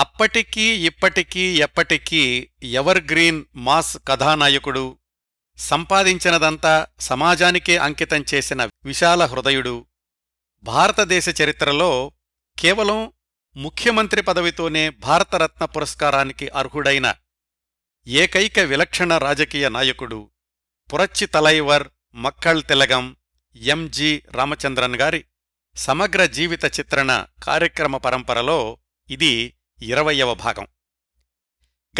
అప్పటికీ ఇప్పటికీ ఎప్పటికీ ఎవర్ గ్రీన్ మాస్ కథానాయకుడు సంపాదించినదంతా సమాజానికే అంకితం చేసిన విశాల హృదయుడు. భారతదేశ చరిత్రలో కేవలం ముఖ్యమంత్రి పదవితోనే భారతరత్న పురస్కారానికి అర్హుడైన ఏకైక విలక్షణ రాజకీయ నాయకుడు పురచ్చి తలైవర్ మక్కళ్ తిలగం ఎంజి రామచంద్రన్ గారి సమగ్ర జీవిత చిత్రణ కార్యక్రమ పరంపరలో ఇది ఇరవయవ భాగం.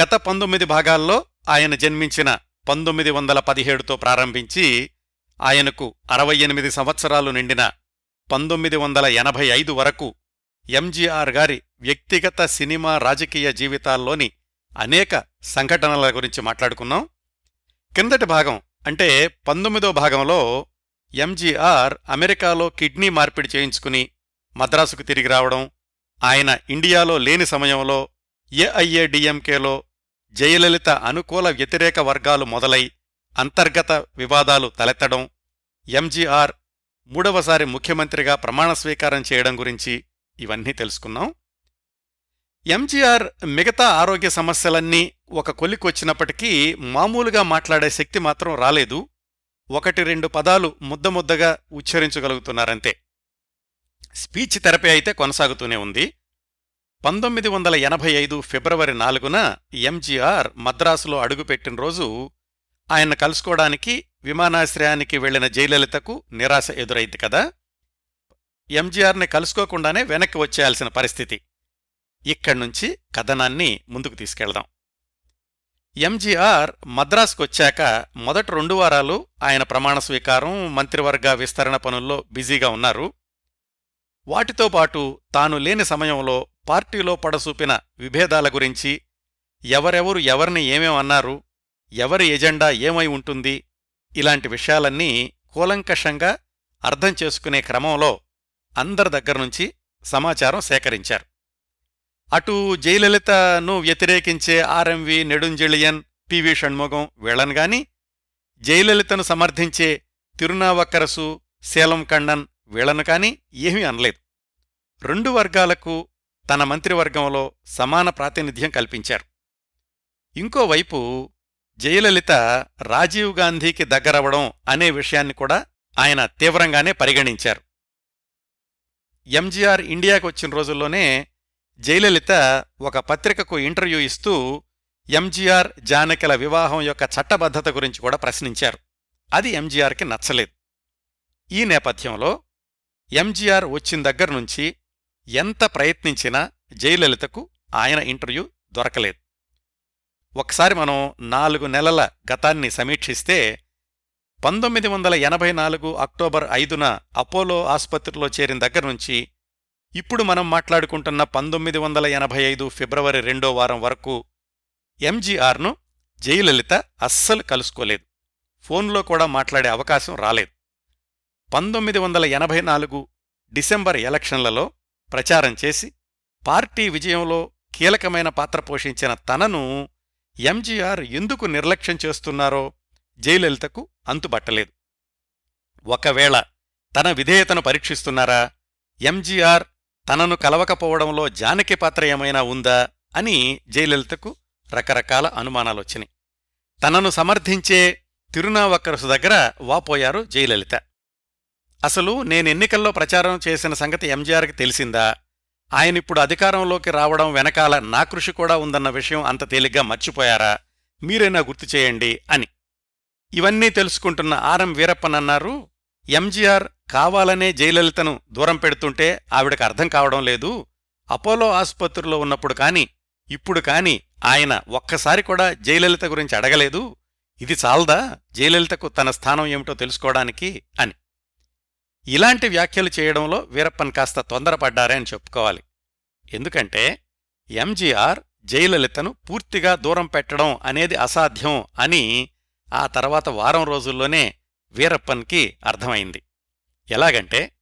గత పంతొమ్మిది భాగాల్లో ఆయన జన్మించిన పంతొమ్మిది వందల పదిహేడుతో ప్రారంభించి ఆయనకు అరవై ఎనిమిది సంవత్సరాలు నిండిన పంతొమ్మిది వందల ఎనభై ఐదు వరకు ఎంజీఆర్ గారి వ్యక్తిగత సినిమా రాజకీయ జీవితాల్లోని అనేక సంఘటనల గురించి మాట్లాడుకున్నాం. కిందటి భాగం అంటే పంతొమ్మిదో భాగంలో ఎంజీఆర్ అమెరికాలో కిడ్నీ మార్పిడి చేయించుకుని మద్రాసుకు తిరిగి రావడం ఆయన ఇండియాలో లేని సమయంలో ఏఐఏడిఎంకేలో జయలలిత అనుకూల వ్యతిరేక వర్గాలు మొదలై అంతర్గత వివాదాలు తలెత్తడం ఎంజీఆర్ మూడవసారి ముఖ్యమంత్రిగా ప్రమాణ స్వీకారం చేయడం గురించి ఇవన్నీ తెలుసుకున్నాం ఎంజీఆర్ మిగతా ఆరోగ్య సమస్యలన్నీ ఒక కొలికొచ్చినప్పటికీ మామూలుగా మాట్లాడే శక్తి మాత్రం రాలేదు. ఒకటి రెండు పదాలు ముద్ద ముద్దగా ఉచ్చరించగలుగుతున్నారంతే. స్పీచ్ థెరపీ అయితే కొనసాగుతూనే ఉంది. పంతొమ్మిది వందల ఎనభై ఐదు ఫిబ్రవరి నాలుగున ఎంజీఆర్ మద్రాసులో అడుగుపెట్టిన రోజు ఆయన కలుసుకోవడానికి విమానాశ్రయానికి వెళ్ళిన జయలలితకు నిరాశ ఎదురైంది కదా. ఎంజీఆర్ని కలుసుకోకుండానే వెనక్కి వచ్చేయాల్సిన పరిస్థితి. ఇక్కడ్నుంచి కథనాన్ని ముందుకు తీసుకెళ్దాం. ఎంజీఆర్ మద్రాసుకొచ్చాక మొదటి రెండు వారాలు ఆయన ప్రమాణ స్వీకారం మంత్రివర్గ విస్తరణ పనుల్లో బిజీగా ఉన్నారు. వాటితో పాటు తాను లేని సమయంలో పార్టీలో పడసూపిన విభేదాల గురించి ఎవరెవరు ఎవరిని ఏమేమన్నారు ఎవరి ఎజెండా ఏమై ఉంటుంది ఇలాంటి విషయాలన్నీ కూలంకషంగా అర్థం చేసుకునే క్రమంలో అందరి దగ్గర్నుంచి సమాచారం సేకరించారు. అటు జయలలితను వ్యతిరేకించే ఆర్ఎంవి నెడుంజెళియన్ పివి షణ్ముగం వీళ్ళను గాని జయలలితను సమర్థించే తిరునావక్కరసు శీలం కండన్ వీళ్ళను కాని ఏమీ అనలేదు. రెండు వర్గాలకు తన మంత్రివర్గంలో సమాన ప్రాతినిధ్యం కల్పించారు. ఇంకోవైపు జయలలిత రాజీవ్ గాంధీకి దగ్గరవడం అనే విషయాన్ని కూడా ఆయన తీవ్రంగానే పరిగణించారు. ఎంజీఆర్ ఇండియాకు వచ్చిన రోజుల్లోనే జయలలిత ఒక పత్రికకు ఇంటర్వ్యూ ఇస్తూ ఎంజీఆర్ జానకిల వివాహం యొక్క చట్టబద్ధత గురించి కూడా ప్రశ్నించారు. అది ఎంజీఆర్కి నచ్చలేదు. ఈ నేపథ్యంలో ఎంజీఆర్ వచ్చిన దగ్గర్నుంచి ఎంత ప్రయత్నించినా జయలలితకు ఆయన ఇంటర్వ్యూ దొరకలేదు. ఒకసారి మనం నాలుగు నెలల గతాన్ని సమీక్షిస్తే పంతొమ్మిది వందల ఎనభై నాలుగు అక్టోబర్ ఐదున అపోలో ఆసుపత్రిలో చేరిన దగ్గర్నుంచి ఇప్పుడు మనం మాట్లాడుకుంటున్న పంతొమ్మిది వందల ఎనభై ఐదు ఫిబ్రవరి రెండో వారం వరకు ఎంజీఆర్ను జయలలిత అస్సలు కలుసుకోలేదు. ఫోన్లో కూడా మాట్లాడే అవకాశం రాలేదు. పంతొమ్మిది వందల ఎనభై నాలుగు డిసెంబర్ ఎలక్షన్లలో ప్రచారం చేసి పార్టీ విజయంలో కీలకమైన పాత్ర పోషించిన తనను ఎంజీఆర్ ఎందుకు నిర్లక్ష్యం చేస్తున్నారో జయలలితకు అంతుబట్టలేదు. ఒకవేళ తన విధేయతను పరీక్షిస్తున్నారా ఎంజీఆర్ తనను కలవకపోవడంలో జానకి పాత్ర ఏమైనా ఉందా అని జయలలితకు రకరకాల అనుమానాలొచ్చినాయి. తనను సమర్థించే తిరునావక్కరసు దగ్గర వాపోయారు జయలలిత. అసలు నేను ఎన్నికల్లో ప్రచారం చేసిన సంగతి ఎంజీఆర్కి తెలిసిందా? ఆయనిప్పుడు అధికారంలోకి రావడం వెనకాల నా కృషి కూడా ఉందన్న విషయం అంత తేలిగ్గా మర్చిపోయారా? మీరైనా గుర్తు చేయండి అని. ఇవన్నీ తెలుసుకుంటున్న ఆర్ఎం వీరప్పనన్నారు ఎంజీఆర్ కావాలనే జయలలితను దూరం పెడుతుంటే ఆవిడకు అర్థం కావడం లేదు. అపోలో ఆసుపత్రిలో ఉన్నప్పుడు కాని ఇప్పుడు కాని ఆయన ఒక్కసారి కూడా జయలలిత గురించి అడగలేదు. ఇది చాలదా? జయలలితకు తన స్థానం ఏమిటో తెలుసుకోవడానికి అని. ఇలాంటి వ్యాఖ్యలు చేయడంలో వీరప్పన్ కాస్త తొందరపడ్డారే అని చెప్పుకోవాలి. ఎందుకంటే ఎంజీఆర్ జయలలితను పూర్తిగా దూరం పెట్టడం అనేది అసాధ్యం అని ఆ తర్వాత వారం రోజుల్లోనే వీరప్పన్కి అర్థమైంది. ఎలాగంటే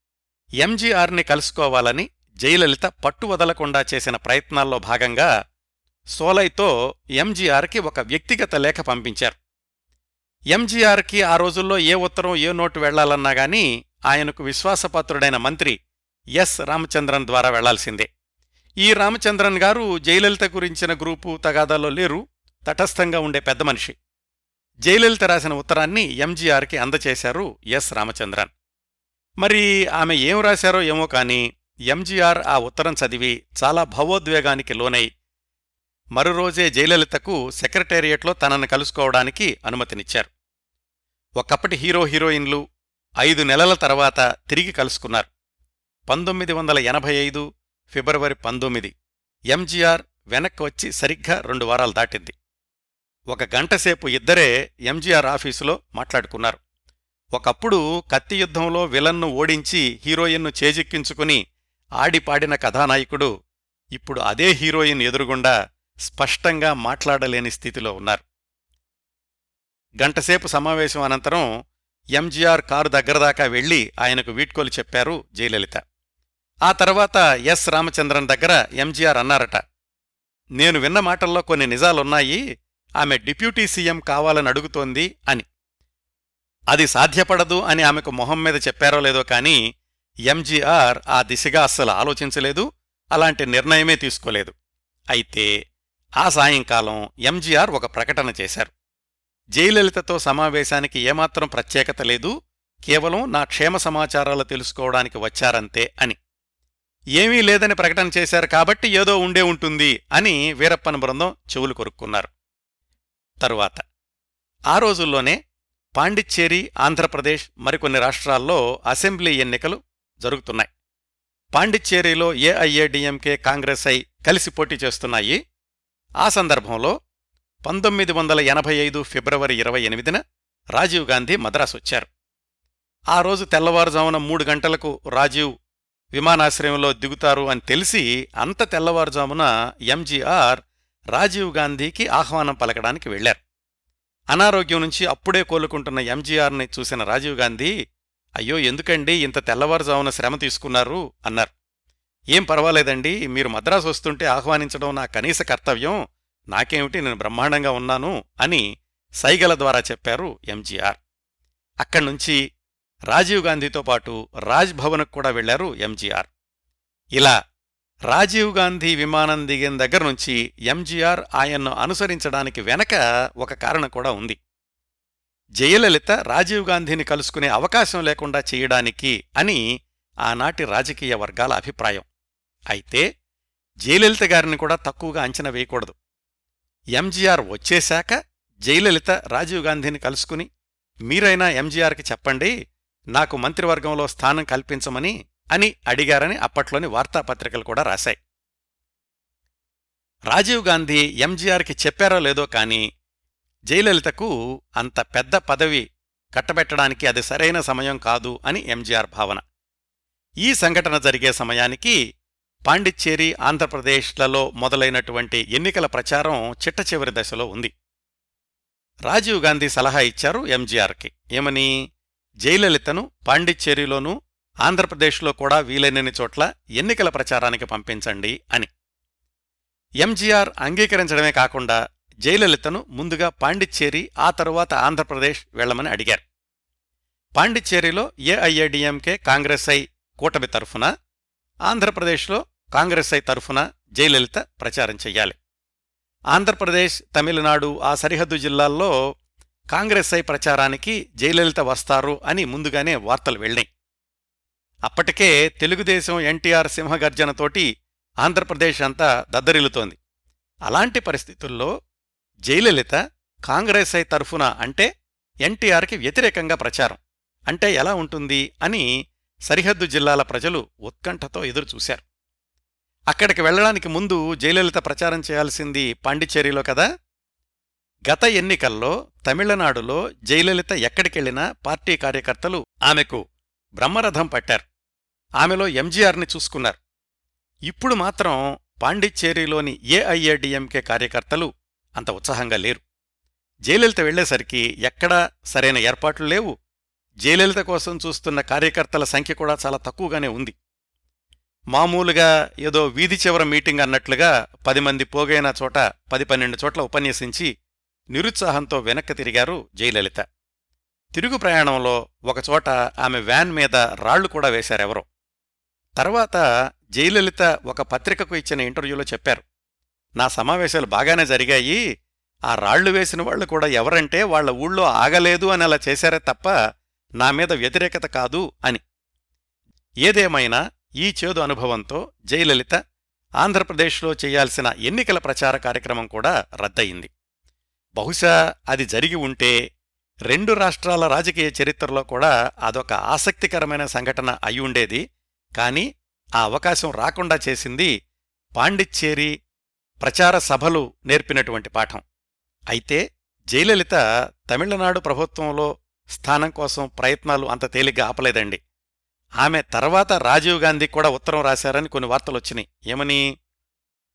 ఎంజీఆర్ని కలుసుకోవాలని జయలలిత పట్టు వదలకుండా చేసిన ప్రయత్నాల్లో భాగంగా సోలైతో ఎంజీఆర్కి ఒక వ్యక్తిగత లేఖ పంపించారు. ఎంజీఆర్కి ఆ రోజుల్లో ఏ ఉత్తరం ఏ నోటు వెళ్ళాలన్నా గాని ఆయనకు విశ్వాసపాత్రుడైన మంత్రి ఎస్. రామచంద్రన్ ద్వారా వెళ్ళాల్సిందే. ఈ రామచంద్రన్ గారు జయలలిత గురించిన గ్రూపు తగాదాలో లేరు తటస్థంగా ఉండే పెద్ద మనిషి. జయలలిత రాసిన ఉత్తరాన్ని ఎంజీఆర్కి అందచేశారు ఎస్. రామచంద్రన్. మరి ఆమె ఏం రాశారో ఏమో కాని ఎంజీఆర్ ఆ ఉత్తరం చదివి చాలా భావోద్వేగానికి లోనై మరురోజే జయలలితకు సెక్రటేరియట్లో తనను కలుసుకోవడానికి అనుమతినిచ్చారు. ఒకప్పటి హీరో హీరోయిన్లు ఐదు నెలల తర్వాత తిరిగి కలుసుకున్నారు. పంతొమ్మిది వందల ఎనభై ఐదు ఫిబ్రవరి పంతొమ్మిది ఎంజీఆర్ వెనక్కి వచ్చి సరిగ్గా రెండు వారాలు దాటింది. ఒక గంటసేపు ఇద్దరే ఎంజీఆర్ ఆఫీసులో మాట్లాడుకున్నారు. ఒకప్పుడు కత్తి యుద్ధంలో విలన్ను ఓడించి హీరోయిన్ను చేజిక్కించుకుని ఆడిపాడిన కథానాయకుడు ఇప్పుడు అదే హీరోయిన్ ఎదురుగుండా స్పష్టంగా మాట్లాడలేని స్థితిలో ఉన్నారు. గంటసేపు సమావేశం అనంతరం ఎంజీఆర్ కారు దగ్గరదాకా వెళ్ళి ఆయనకు వీడ్కోలు చెప్పారు జయలలిత. ఆ తర్వాత ఎస్ రామచంద్రన్ దగ్గర ఎంజీఆర్ అన్నారట నేను విన్న మాటల్లో కొన్ని నిజాలున్నాయి ఆమె డిప్యూటీ సీఎం కావాలని అడుగుతోంది అని. అది సాధ్యపడదు అని ఆమెకు మొహం మీద చెప్పారో లేదో కాని ఎంజీఆర్ ఆ దిశగా అస్సలు ఆలోచించలేదు అలాంటి నిర్ణయమే తీసుకోలేదు. అయితే ఆ సాయంకాలం ఎంజీఆర్ ఒక ప్రకటన చేశారు. జయలలితతో సమావేశానికి ఏమాత్రం ప్రత్యేకత లేదు కేవలం నా క్షేమ సమాచారాలు తెలుసుకోవడానికి వచ్చారంతే అని. ఏమీ లేదని ప్రకటన చేశారు కాబట్టి ఏదో ఉండే ఉంటుంది అని వీరప్పన బృందం చెవులు కొరుక్కున్నారు. తరువాత ఆ రోజుల్లోనే పాండిచ్చేరి ఆంధ్రప్రదేశ్ మరికొన్ని రాష్ట్రాల్లో అసెంబ్లీ ఎన్నికలు జరుగుతున్నాయి. పాండిచ్చేరిలో ఏఐఏడిఎంకే కాంగ్రెస్ ఐ కలిసి పోటీ చేస్తున్నాయి. ఆ సందర్భంలో పంతొమ్మిది వందల ఎనభై ఐదు ఫిబ్రవరి ఇరవై ఎనిమిదిన రాజీవ్ గాంధీ మద్రాసు వచ్చారు. ఆ రోజు తెల్లవారుజామున మూడు గంటలకు రాజీవ్ విమానాశ్రయంలో దిగుతారు అని తెలిసి అంత తెల్లవారుజామున ఎంజీఆర్ రాజీవ్ గాంధీకి ఆహ్వానం పలకడానికి వెళ్ళారు అనారోగ్యం నుంచి అప్పుడే కోలుకుంటున్న ఎంజీఆర్ని చూసిన రాజీవ్ గాంధీ అయ్యో ఎందుకండి ఇంత తెల్లవారుజామున శ్రమ తీసుకున్నారు? అన్నారు. ఏం పర్వాలేదండి మీరు మద్రాసు వస్తుంటే ఆహ్వానించడం నా కనీస కర్తవ్యం నాకేమిటి నేను బ్రహ్మాండంగా ఉన్నాను అని సైగల ద్వారా చెప్పారు ఎంజీఆర్. అక్కడ్నుంచి రాజీవ్ గాంధీతో పాటు రాజ్ భవన్కు కూడా వెళ్ళారు ఎంజీఆర్. ఇలా రాజీవ్ గాంధీ విమానం దిగిన దగ్గర నుంచి ఎంజీఆర్ ఆయన్ను అనుసరించడానికి వెనక ఒక కారణం కూడా ఉంది. జయలలిత రాజీవ్ గాంధీని కలుసుకునే అవకాశం లేకుండా చేయడానికి అని ఆనాటి రాజకీయ వర్గాల అభిప్రాయం. అయితే జయలలిత గారిని కూడా తక్కువగా అంచనా వేయకూడదు. ఎంజీఆర్ వచ్చేశాక జయలలిత రాజీవ్ గాంధీని కలుసుకుని మీరైనా ఎంజీఆర్కి చెప్పండి నాకు మంత్రివర్గంలో స్థానం కల్పించమని అని అడిగారని అప్పట్లోని వార్తాపత్రికలు కూడా రాశాయి. రాజీవ్ గాంధీ ఎంజీఆర్కి చెప్పారో లేదో కాని జయలలితకు అంత పెద్ద పదవి కట్టబెట్టడానికి అది సరైన సమయం కాదు అని ఎంజీఆర్ భావన. ఈ సంఘటన జరిగే సమయానికి పాండిచ్చేరి ఆంధ్రప్రదేశ్లలో మొదలైనటువంటి ఎన్నికల ప్రచారం చిట్ట చివరి దశలో ఉంది. రాజీవ్ గాంధీ సలహా ఇచ్చారు ఎంజీఆర్కి. ఏమని? జయలలితను పాండిచ్చేరిలోనూ ఆంధ్రప్రదేశ్లో కూడా వీలైనన్ని చోట్ల ఎన్నికల ప్రచారానికి పంపించండి అని. ఎంజీఆర్ అంగీకరించడమే కాకుండా జయలలితను ముందుగా పాండిచ్చేరి ఆ తరువాత ఆంధ్రప్రదేశ్ వెళ్ళమని అడిగారు. పాండిచ్చేరిలో ఏఐఏడిఎంకే కాంగ్రెస్ ఐ కూటమి తరఫున ఆంధ్రప్రదేశ్లో కాంగ్రెస్ ఐ తరఫున జయలలిత ప్రచారం చెయ్యాలి. ఆంధ్రప్రదేశ్ తమిళనాడు ఆ సరిహద్దు జిల్లాల్లో కాంగ్రెస్ ఐ ప్రచారానికి జయలలిత వస్తారు అని ముందుగానే వార్తలు వెళ్ళాయి అప్పటికే తెలుగుదేశం ఎన్టీఆర్ సింహగర్జనతోటి ఆంధ్రప్రదేశ్ అంతా దద్దరిల్లుతోంది. అలాంటి పరిస్థితుల్లో జయలలిత కాంగ్రెస్ ఐ తరఫున అంటే ఎన్టీఆర్కి వ్యతిరేకంగా ప్రచారం. అంటే ఎలా ఉంటుంది అని సరిహద్దు జిల్లాల ప్రజలు ఉత్కంఠతో ఎదురుచూశారు. అక్కడికి వెళ్ళడానికి ముందు జయలలిత ప్రచారం చేయాల్సింది పాండిచ్చేరిలో కదా? గత ఎన్నికల్లో తమిళనాడులో జయలలిత ఎక్కడికెళ్ళినా పార్టీ కార్యకర్తలు ఆమెకు బ్రహ్మరథం పట్టారు. ఆమెలో ఎంజీఆర్ని చూసుకున్నారు. ఇప్పుడు మాత్రం పాండిచ్చేరిలోని ఏఐఏడిఎంకే కార్యకర్తలు అంత ఉత్సాహంగా లేరు. జయలలిత వెళ్ళేసరికి ఎక్కడా సరైన ఏర్పాట్లు లేవు. జయలలిత కోసం చూస్తున్న కార్యకర్తల సంఖ్య కూడా చాలా తక్కువగానే ఉంది. మామూలుగా ఏదో వీధి చివర మీటింగ్ అన్నట్లుగా పది మంది పోగైన చోట పది పన్నెండు చోట్ల ఉపన్యసించి నిరుత్సాహంతో వెనక్కి తిరిగారు జయలలిత. తిరుగు ప్రయాణంలో ఒకచోట ఆమె వ్యాన్ మీద రాళ్ళు కూడా వేశారెవరో తర్వాత జయలలిత ఒక పత్రికకు ఇచ్చిన ఇంటర్వ్యూలో చెప్పారు. నా సమావేశాలు బాగానే జరిగాయి. ఆ రాళ్ళు వేసిన వాళ్ళు కూడా ఎవరంటే వాళ్ళ ఊళ్ళో ఆగలేదు అని అలా చేశారే తప్ప నా మీద వ్యతిరేకత కాదు అని. ఏదేమైనా ఈ చేదు అనుభవంతో జయలలిత ఆంధ్రప్రదేశ్లో చేయాల్సిన ఎన్నికల ప్రచార కార్యక్రమం కూడా రద్దయింది. బహుశా అది జరిగి ఉంటే రెండు రాష్ట్రాల రాజకీయ చరిత్రలో కూడా అదొక ఆసక్తికరమైన సంఘటన అయ్యుండేది కాని ఆ అవకాశం రాకుండా చేసింది పాండిచ్చేరి ప్రచార సభలు నేర్పినటువంటి పాఠం. అయితే జయలలిత తమిళనాడు ప్రభుత్వంలో స్థానం కోసం ప్రయత్నాలు అంత తేలిగ్గా ఆపలేదండి. ఆమె తర్వాత రాజీవ్ గాంధీ కూడా ఉత్తరం రాశారని కొన్ని వార్తలొచ్చినాయి ఏమని?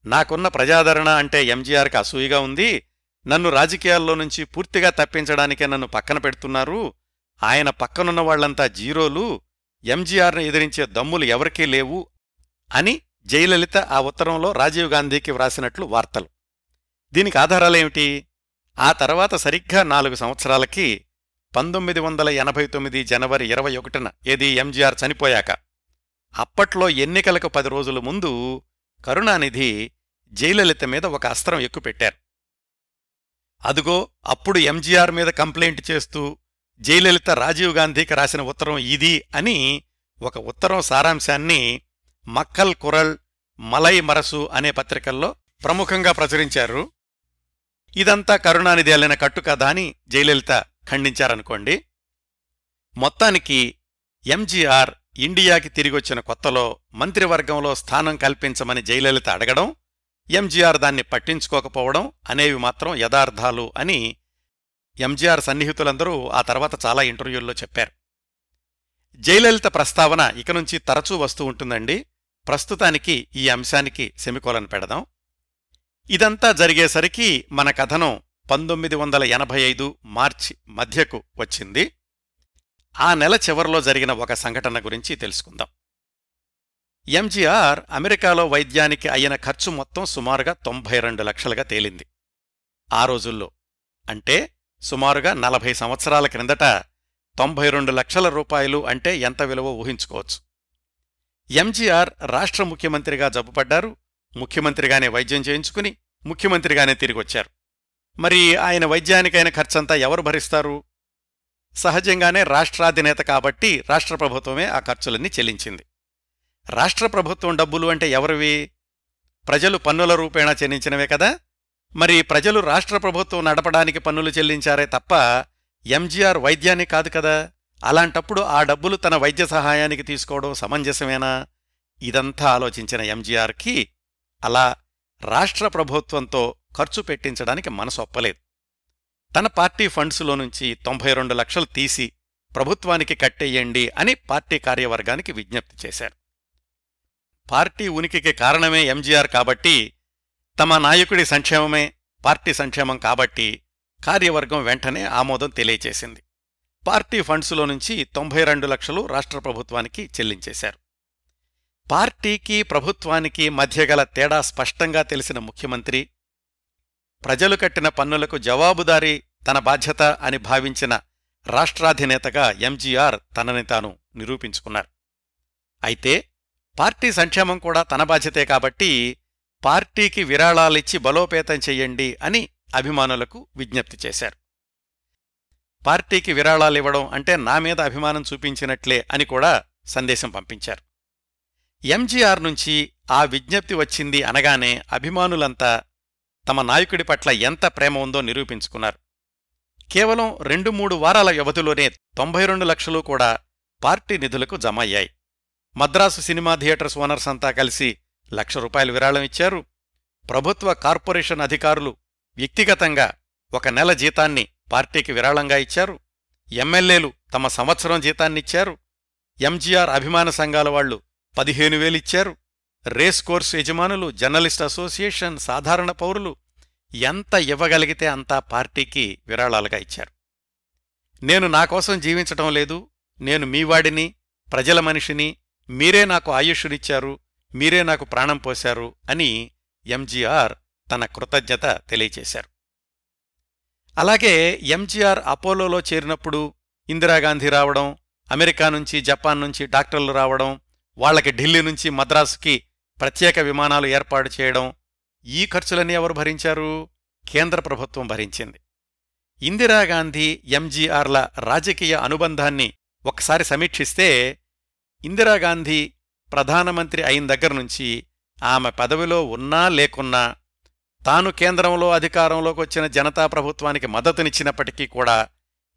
నాకున్న ప్రజాదరణ అంటే ఎంజీఆర్కి అసూయిగా ఉంది. నన్ను రాజకీయాల్లో నుంచి పూర్తిగా తప్పించడానికే నన్ను పక్కన పెడుతున్నారు. ఆయన పక్కనున్న వాళ్ళంతా జీరోలు. ఎంజీఆర్ను ఎదిరించే దమ్ములు ఎవరికీ లేవు అని జయలలిత ఆ ఉత్తరంలో రాజీవ్ గాంధీకి వ్రాసినట్లు వార్తలు. దీనికి ఆధారాలేమిటి? ఆ తర్వాత సరిగ్గా నాలుగు సంవత్సరాలకి పంతొమ్మిది వందల ఎనభై తొమ్మిది జనవరి ఇరవై ఒకటిన ఏది ఎంజీఆర్ చనిపోయాక. అప్పట్లో ఎన్నికలకు పది రోజుల ముందు కరుణానిధి జయలలిత మీద ఒక అస్త్రం ఎక్కుపెట్టారు. అదుగో అప్పుడు ఎంజీఆర్ మీద కంప్లైంట్ చేస్తూ జయలలిత రాజీవ్ గాంధీకి రాసిన ఉత్తరం ఇది అని ఒక ఉత్తరం సారాంశాన్ని మక్కల్ కురల్ మలై మరసు అనే పత్రికల్లో ప్రముఖంగా ప్రచురించారు. ఇదంతా కరుణానిధి అల్లిన కట్టుకథ అని జయలలిత ఖండించారనుకోండి మొత్తానికి ఎంజీఆర్ ఇండియాకి తిరిగొచ్చిన కొత్తలో మంత్రివర్గంలో స్థానం కల్పించమని జయలలిత అడగడం ఎంజీఆర్ దాన్ని పట్టించుకోకపోవడం అనేవి మాత్రం యథార్థాలు అని ఎంజీఆర్ సన్నిహితులందరూ ఆ తర్వాత చాలా ఇంటర్వ్యూల్లో చెప్పారు. జయలలిత ప్రస్తావన ఇక నుంచి తరచూ వస్తూ ఉంటుందండి. ప్రస్తుతానికి ఈ అంశానికి సెమికోలను పెడదాం. ఇదంతా జరిగేసరికి మన కథనం పంతొమ్మిది వందల ఎనభై ఐదు మార్చి మధ్యకు వచ్చింది. ఆ నెల చివరిలో జరిగిన ఒక సంఘటన గురించి తెలుసుకుందాం. ఎంజీఆర్ అమెరికాలో వైద్యానికి అయిన ఖర్చు మొత్తం సుమారుగా తొంభై రెండు లక్షలుగా తేలింది. ఆ రోజుల్లో అంటే సుమారుగా నలభై సంవత్సరాల క్రిందట తొంభై రెండు లక్షల రూపాయలు అంటే ఎంత విలువ ఊహించుకోవచ్చు. ఎంజీఆర్ రాష్ట్ర ముఖ్యమంత్రిగా జబ్బుపడ్డారు ముఖ్యమంత్రిగానే వైద్యం చేయించుకుని ముఖ్యమంత్రిగానే తిరిగొచ్చారు. మరి ఆయన వైద్యానికైన ఖర్చంతా ఎవరు భరిస్తారు? సహజంగానే రాష్ట్రాధినేత కాబట్టి రాష్ట్ర ప్రభుత్వమే ఆ ఖర్చులన్నీ చెల్లించింది. రాష్ట్ర ప్రభుత్వం డబ్బులు అంటే ఎవరివి? ప్రజలు పన్నుల రూపేణా చెల్లించినవే కదా? మరి ప్రజలు రాష్ట్ర ప్రభుత్వం నడపడానికి పన్నులు చెల్లించారే తప్ప ఎంజీఆర్ వైద్యాన్ని కాదు కదా? అలాంటప్పుడు ఆ డబ్బులు తన వైద్య సహాయానికి తీసుకోవడం సమంజసమేనా? ఇదంతా ఆలోచించిన ఎంజీఆర్కి అలా రాష్ట్ర ప్రభుత్వంతో ఖర్చు పెట్టించడానికి మనసు ఒప్పలేదు. తన పార్టీ ఫండ్స్లో నుంచి తొంభై రెండు లక్షలు తీసి ప్రభుత్వానికి కట్టేయండి అని పార్టీ కార్యవర్గానికి విజ్ఞప్తి చేశారు. పార్టీ ఉనికికి కారణమే ఎంజీఆర్ కాబట్టి తమ నాయకుడి సంక్షేమమే పార్టీ సంక్షేమం కాబట్టి కార్యవర్గం వెంటనే ఆమోదం తెలియచేసింది పార్టీ ఫండ్సులో నుంచి తొంభై రెండు లక్షలు రాష్ట్ర ప్రభుత్వానికి చెల్లించేశారు. పార్టీకి ప్రభుత్వానికి మధ్యగల తేడా స్పష్టంగా తెలిసిన ముఖ్యమంత్రి ప్రజలు కట్టిన పన్నులకు జవాబుదారీ తన బాధ్యత అని భావించిన రాష్ట్రాధినేతగా ఎంజీఆర్ తనని తాను నిరూపించుకున్నారు. అయితే పార్టీ సంక్షేమం కూడా తన బాధ్యతే కాబట్టి పార్టీకి విరాళాలిచ్చి బలోపేతం చెయ్యండి అని అభిమానులకు విజ్ఞప్తి చేశారు. పార్టీకి విరాళాలివ్వడం అంటే నా మీద అభిమానం చూపించినట్లే అని కూడా సందేశం పంపించారు. ఎంజీఆర్ నుంచి ఆ విజ్ఞప్తి వచ్చింది అనగానే అభిమానులంతా తమ నాయకుడి పట్ల ఎంత ప్రేమ ఉందో నిరూపించుకున్నారు. కేవలం రెండు మూడు వారాల వ్యవధిలోనే తొంభై రెండు లక్షలు కూడా పార్టీ నిధులకు జమ అయ్యాయి మద్రాసు సినిమా థియేటర్స్ ఓనర్స్ అంతా కలిసి లక్ష రూపాయలు విరాళం ఇచ్చారు. ప్రభుత్వ కార్పొరేషన్ అధికారులు వ్యక్తిగతంగా ఒక నెల జీతాన్ని పార్టీకి విరాళంగా ఇచ్చారు. ఎమ్మెల్యేలు తమ సంవత్సరం జీతాన్నిచ్చారు. ఎంజీఆర్ అభిమాన సంఘాల వాళ్ళు పదిహేను వేలిచ్చారు రేస్ కోర్సు యజమానులు జర్నలిస్ట్ అసోసియేషన్ సాధారణ పౌరులు ఎంత ఇవ్వగలిగితే అంతా పార్టీకి విరాళాలుగా ఇచ్చారు. నేను నా కోసం జీవించటం లేదు నేను మీవాడిని ప్రజల మనిషిని మీరే నాకు ఆయుష్నిచ్చారు మీరే నాకు ప్రాణం పోశారు అని ఎంజీఆర్ తన కృతజ్ఞత తెలియచేశారు. అలాగే ఎంజీఆర్ అపోలోలో చేరినప్పుడు ఇందిరాగాంధీ రావడం అమెరికా నుంచి జపాన్ నుంచి డాక్టర్లు రావడం వాళ్ళకి ఢిల్లీ నుంచి మద్రాసుకి ప్రత్యేక విమానాలు ఏర్పాటు చేయడం ఈ ఖర్చులన్నీ ఎవరు భరించారు? కేంద్ర ప్రభుత్వం భరించింది. ఇందిరాగాంధీ ఎంజీఆర్ల రాజకీయ అనుబంధాన్ని ఒకసారి సమీక్షిస్తే ఇందిరాగాంధీ ప్రధానమంత్రి అయిన దగ్గరనుంచి ఆమె పదవిలో ఉన్నా లేకున్నా తాను కేంద్రంలో అధికారంలోకి వచ్చిన జనతా ప్రభుత్వానికి మద్దతునిచ్చినప్పటికీ కూడా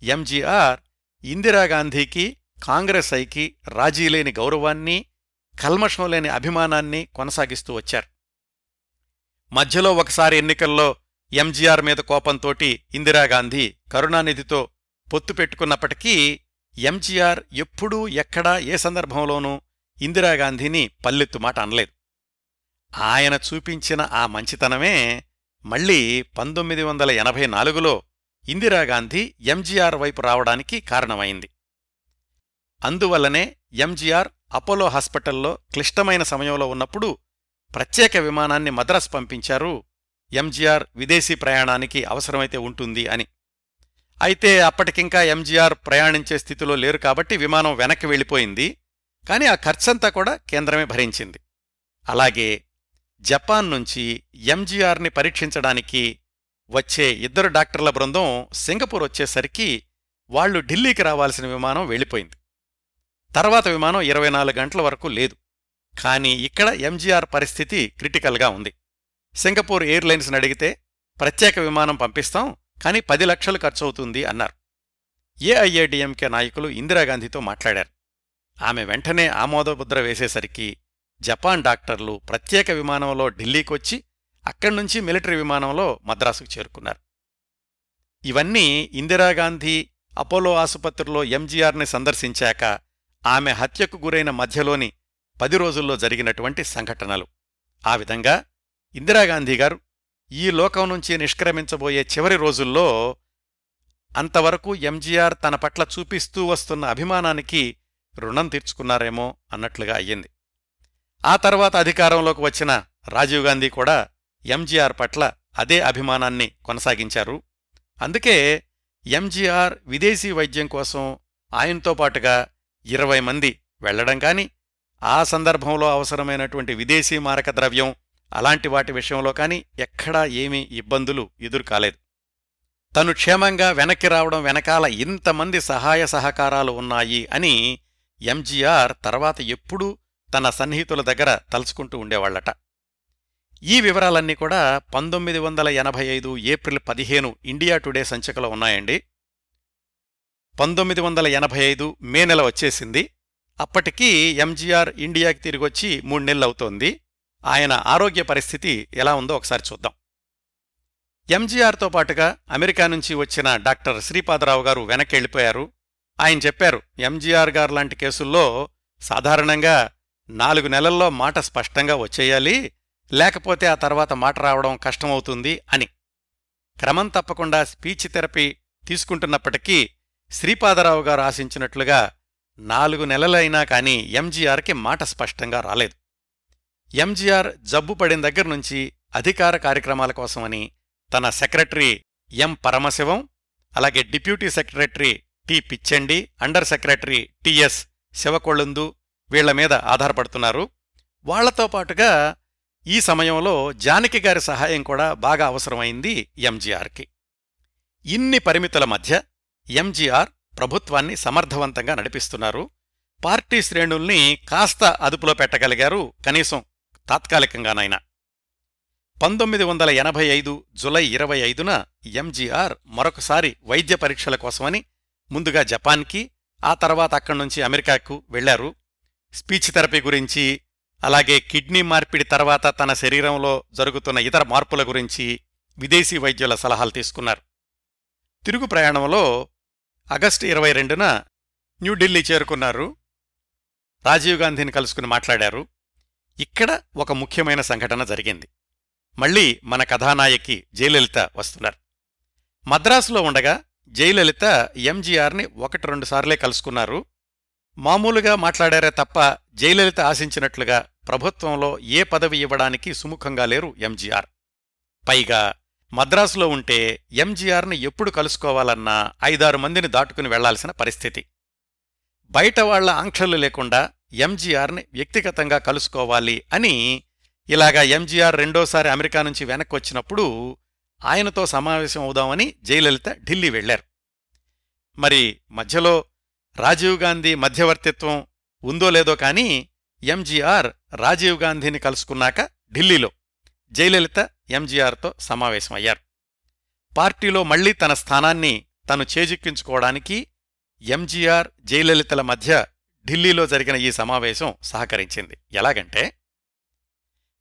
ఎంజీఆర్ ఇందిరాగాంధీకి కాంగ్రెస్ ఐకి రాజీలేని గౌరవాన్ని కల్మషం లేని అభిమానాన్ని కొనసాగిస్తూ వచ్చారు. మధ్యలో ఒకసారి ఎన్నికల్లో ఎంజీఆర్ మీద కోపంతోటి ఇందిరాగాంధీ కరుణానిధితో పొత్తు పెట్టుకున్నప్పటికీ ఎంజీఆర్ ఎప్పుడూ ఎక్కడా ఏ సందర్భంలోనూ ఇందిరాగాంధీని పల్లెత్తు మాట అనలేదు. ఆయన చూపించిన ఆ మంచితనమే మళ్ళీ పంతొమ్మిది వందల ఎనభై నాలుగులో ఇందిరాగాంధీ ఎంజీఆర్ వైపు రావడానికి కారణమైంది. అందువల్లనే ఎంజీఆర్ అపోలో హాస్పిటల్లో క్లిష్టమైన సమయంలో ఉన్నప్పుడు ప్రత్యేక విమానాన్ని మద్రాసు పంపించారు. ఎంజీఆర్ విదేశీ ప్రయాణానికి అవసరమైతే ఉంటుంది అని. అయితే అప్పటికింకా ఎంజీఆర్ ప్రయాణించే స్థితిలో లేరు కాబట్టి విమానం వెనక్కి వెళ్ళిపోయింది. కానీ ఆ ఖర్చంతా కూడా కేంద్రమే భరించింది. అలాగే జపాన్ నుంచి ఎంజీఆర్ని పరీక్షించడానికి వచ్చే ఇద్దరు డాక్టర్ల బృందం సింగపూర్ వచ్చేసరికి వాళ్ళు ఢిల్లీకి రావాల్సిన విమానం వెళ్ళిపోయింది. తర్వాత విమానం ఇరవై నాలుగు గంటల వరకు లేదు. కానీ ఇక్కడ ఎంజీఆర్ పరిస్థితి క్రిటికల్గా ఉంది. సింగపూర్ ఎయిర్లైన్స్ని అడిగితే ప్రత్యేక విమానం పంపిస్తాం కానీ పది లక్షలు ఖర్చవుతుంది అన్నారు. ఏఐఏడిఎంకే నాయకులు ఇందిరాగాంధీతో మాట్లాడారు. ఆమె వెంటనే ఆమోదముద్ర వేసేసరికి జపాన్ డాక్టర్లు ప్రత్యేక విమానంలో ఢిల్లీకొచ్చి అక్కడ్నుంచి మిలిటరీ విమానంలో మద్రాసుకు చేరుకున్నారు. ఇవన్నీ ఇందిరాగాంధీ అపోలో ఆసుపత్రిలో ఎంజీఆర్ని సందర్శించాక ఆమె హత్యకు గురైన మధ్యలోని పది రోజుల్లో జరిగినటువంటి సంఘటనలు. ఆ విధంగా ఇందిరాగాంధీగారు ఈ లోకం నుంచి నిష్క్రమించబోయే చివరి రోజుల్లో అంతవరకు ఎంజీఆర్ తన పట్ల చూపిస్తూ వస్తున్న అభిమానానికి రుణం తీర్చుకున్నారేమో అన్నట్లుగా అయ్యింది. ఆ తర్వాత అధికారంలోకి వచ్చిన రాజీవ్ గాంధీ కూడా ఎంజీఆర్ పట్ల అదే అభిమానాన్ని కొనసాగించారు. అందుకే ఎంజీఆర్ విదేశీ వైద్యం కోసం ఆయనతో పాటుగా ఇరవై మంది వెళ్ళడం కాని ఆ సందర్భంలో అవసరమైనటువంటి విదేశీ మారక ద్రవ్యం అలాంటి వాటి విషయంలో కాని ఎక్కడా ఏమీ ఇబ్బందులు ఎదురుకాలేదు. తను క్షేమంగా వెనక్కి రావడం వెనకాల ఇంతమంది సహాయ సహకారాలు ఉన్నాయి అని ఎంజీఆర్ తర్వాత ఎప్పుడూ తన సన్నిహితుల దగ్గర తలుచుకుంటూ ఉండేవాళ్ళట ఈ వివరాలన్నీ కూడా పంతొమ్మిది వందల ఎనభై ఐదు ఏప్రిల్ పదిహేను ఇండియా టుడే సంచికలో ఉన్నాయండి. పంతొమ్మిది వందల ఎనభై ఐదు మే నెల వచ్చేసింది. అప్పటికీ ఎంజీఆర్ ఇండియాకి తిరిగొచ్చి మూడు నెలలవుతోంది ఆయన ఆరోగ్య పరిస్థితి ఎలా ఉందో ఒకసారి చూద్దాం. ఎంజీఆర్తో పాటుగా అమెరికా నుంచి వచ్చిన డాక్టర్ శ్రీపాదరావు గారు వెనక్కెళ్ళిపోయారు. ఆయన చెప్పారు ఎంజీఆర్ గారు లాంటి కేసుల్లో సాధారణంగా నాలుగు నెలల్లో మాట స్పష్టంగా వచ్చేయాలి లేకపోతే ఆ తర్వాత మాట రావడం కష్టమవుతుంది అని. క్రమం తప్పకుండా స్పీచ్ థెరపీ తీసుకుంటున్నప్పటికీ శ్రీపాదరావు గారు ఆశించినట్లుగా నాలుగు నెలలైనా కాని ఎంజీఆర్కి మాట స్పష్టంగా రాలేదు. ఎంజీఆర్ జబ్బు పడిన దగ్గర నుంచి అధికార కార్యక్రమాల కోసమని తన సెక్రటరీ ఎం పరమశివం అలాగే deputy secretary T Pichandi under secretary TS Sivakozhundhu వీళ్ళ మీద ఆధారపడుతున్నారు. వాళ్ళతో పాటుగా ఈ సమయంలో జానకి గారి సహాయం కూడా బాగా అవసరమైంది ఎంజీఆర్కి. ఇన్ని పరిమితుల మధ్య ఎంజీఆర్ ప్రభుత్వాన్ని సమర్థవంతంగా నడిపిస్తున్నారు. పార్టీ శ్రేణుల్ని కాస్త అదుపులో పెట్టగలిగారు కనీసం తాత్కాలికంగానైనా. పంతొమ్మిది వందల ఎనభై ఐదు జులై ఇరవై ఐదున ఎంజీఆర్ మరొకసారి వైద్య పరీక్షల కోసమని ముందుగా జపాన్కి ఆ తర్వాత అక్కడ్నుంచి అమెరికాకు వెళ్ళారు స్పీచ్ థెరపీ గురించి అలాగే కిడ్నీ మార్పిడి తర్వాత తన శరీరంలో జరుగుతున్న ఇతర మార్పుల గురించి విదేశీ వైద్యుల సలహాలు తీసుకున్నారు. తిరుగు ప్రయాణంలో ఆగస్టు ఇరవై రెండున న్యూఢిల్లీ చేరుకున్నారు. రాజీవ్ గాంధీని కలుసుకుని మాట్లాడారు. ఇక్కడ ఒక ముఖ్యమైన సంఘటన జరిగింది. మళ్ళీ మన కథానాయకి జయలలిత వస్తున్నారు. మద్రాసులో ఉండగా జయలలిత ఎంజీఆర్ని ఒకటి రెండు సార్లే కలుసుకున్నారు. మామూలుగా మాట్లాడారే తప్ప జయలలిత ఆశించినట్లుగా ప్రభుత్వంలో ఏ పదవి ఇవ్వడానికి సుముఖంగా లేరు ఎంజీఆర్. పైగా మద్రాసులో ఉంటే ఎంజీఆర్ని ఎప్పుడు కలుసుకోవాలన్నా ఐదారు మందిని దాటుకుని వెళ్ళాల్సిన పరిస్థితి. బయట వాళ్ళ ఆంక్షలు లేకుండా ఎంజీఆర్ని వ్యక్తిగతంగా కలుసుకోవాలి అని ఇలాగా ఎంజీఆర్ రెండోసారి అమెరికా నుంచి వెనక్కి వచ్చినప్పుడు ఆయనతో సమావేశం అవుదామని జయలలిత ఢిల్లీ వెళ్ళారు మరి మధ్యలో రాజీవ్ గాంధీ మధ్యవర్తిత్వం ఉందో లేదో కానీ ఎంజీఆర్ రాజీవ్ గాంధీని కలుసుకున్నాక ఢిల్లీలో జయలలిత ఎంజీఆర్తో సమావేశమయ్యారు. పార్టీలో మళ్ళీ తన స్థానాన్ని తను చేజిక్కించుకోవడానికి ఎంజీఆర్ జయలలితల మధ్య ఢిల్లీలో జరిగిన ఈ సమావేశం సహకరించింది. ఎలాగంటే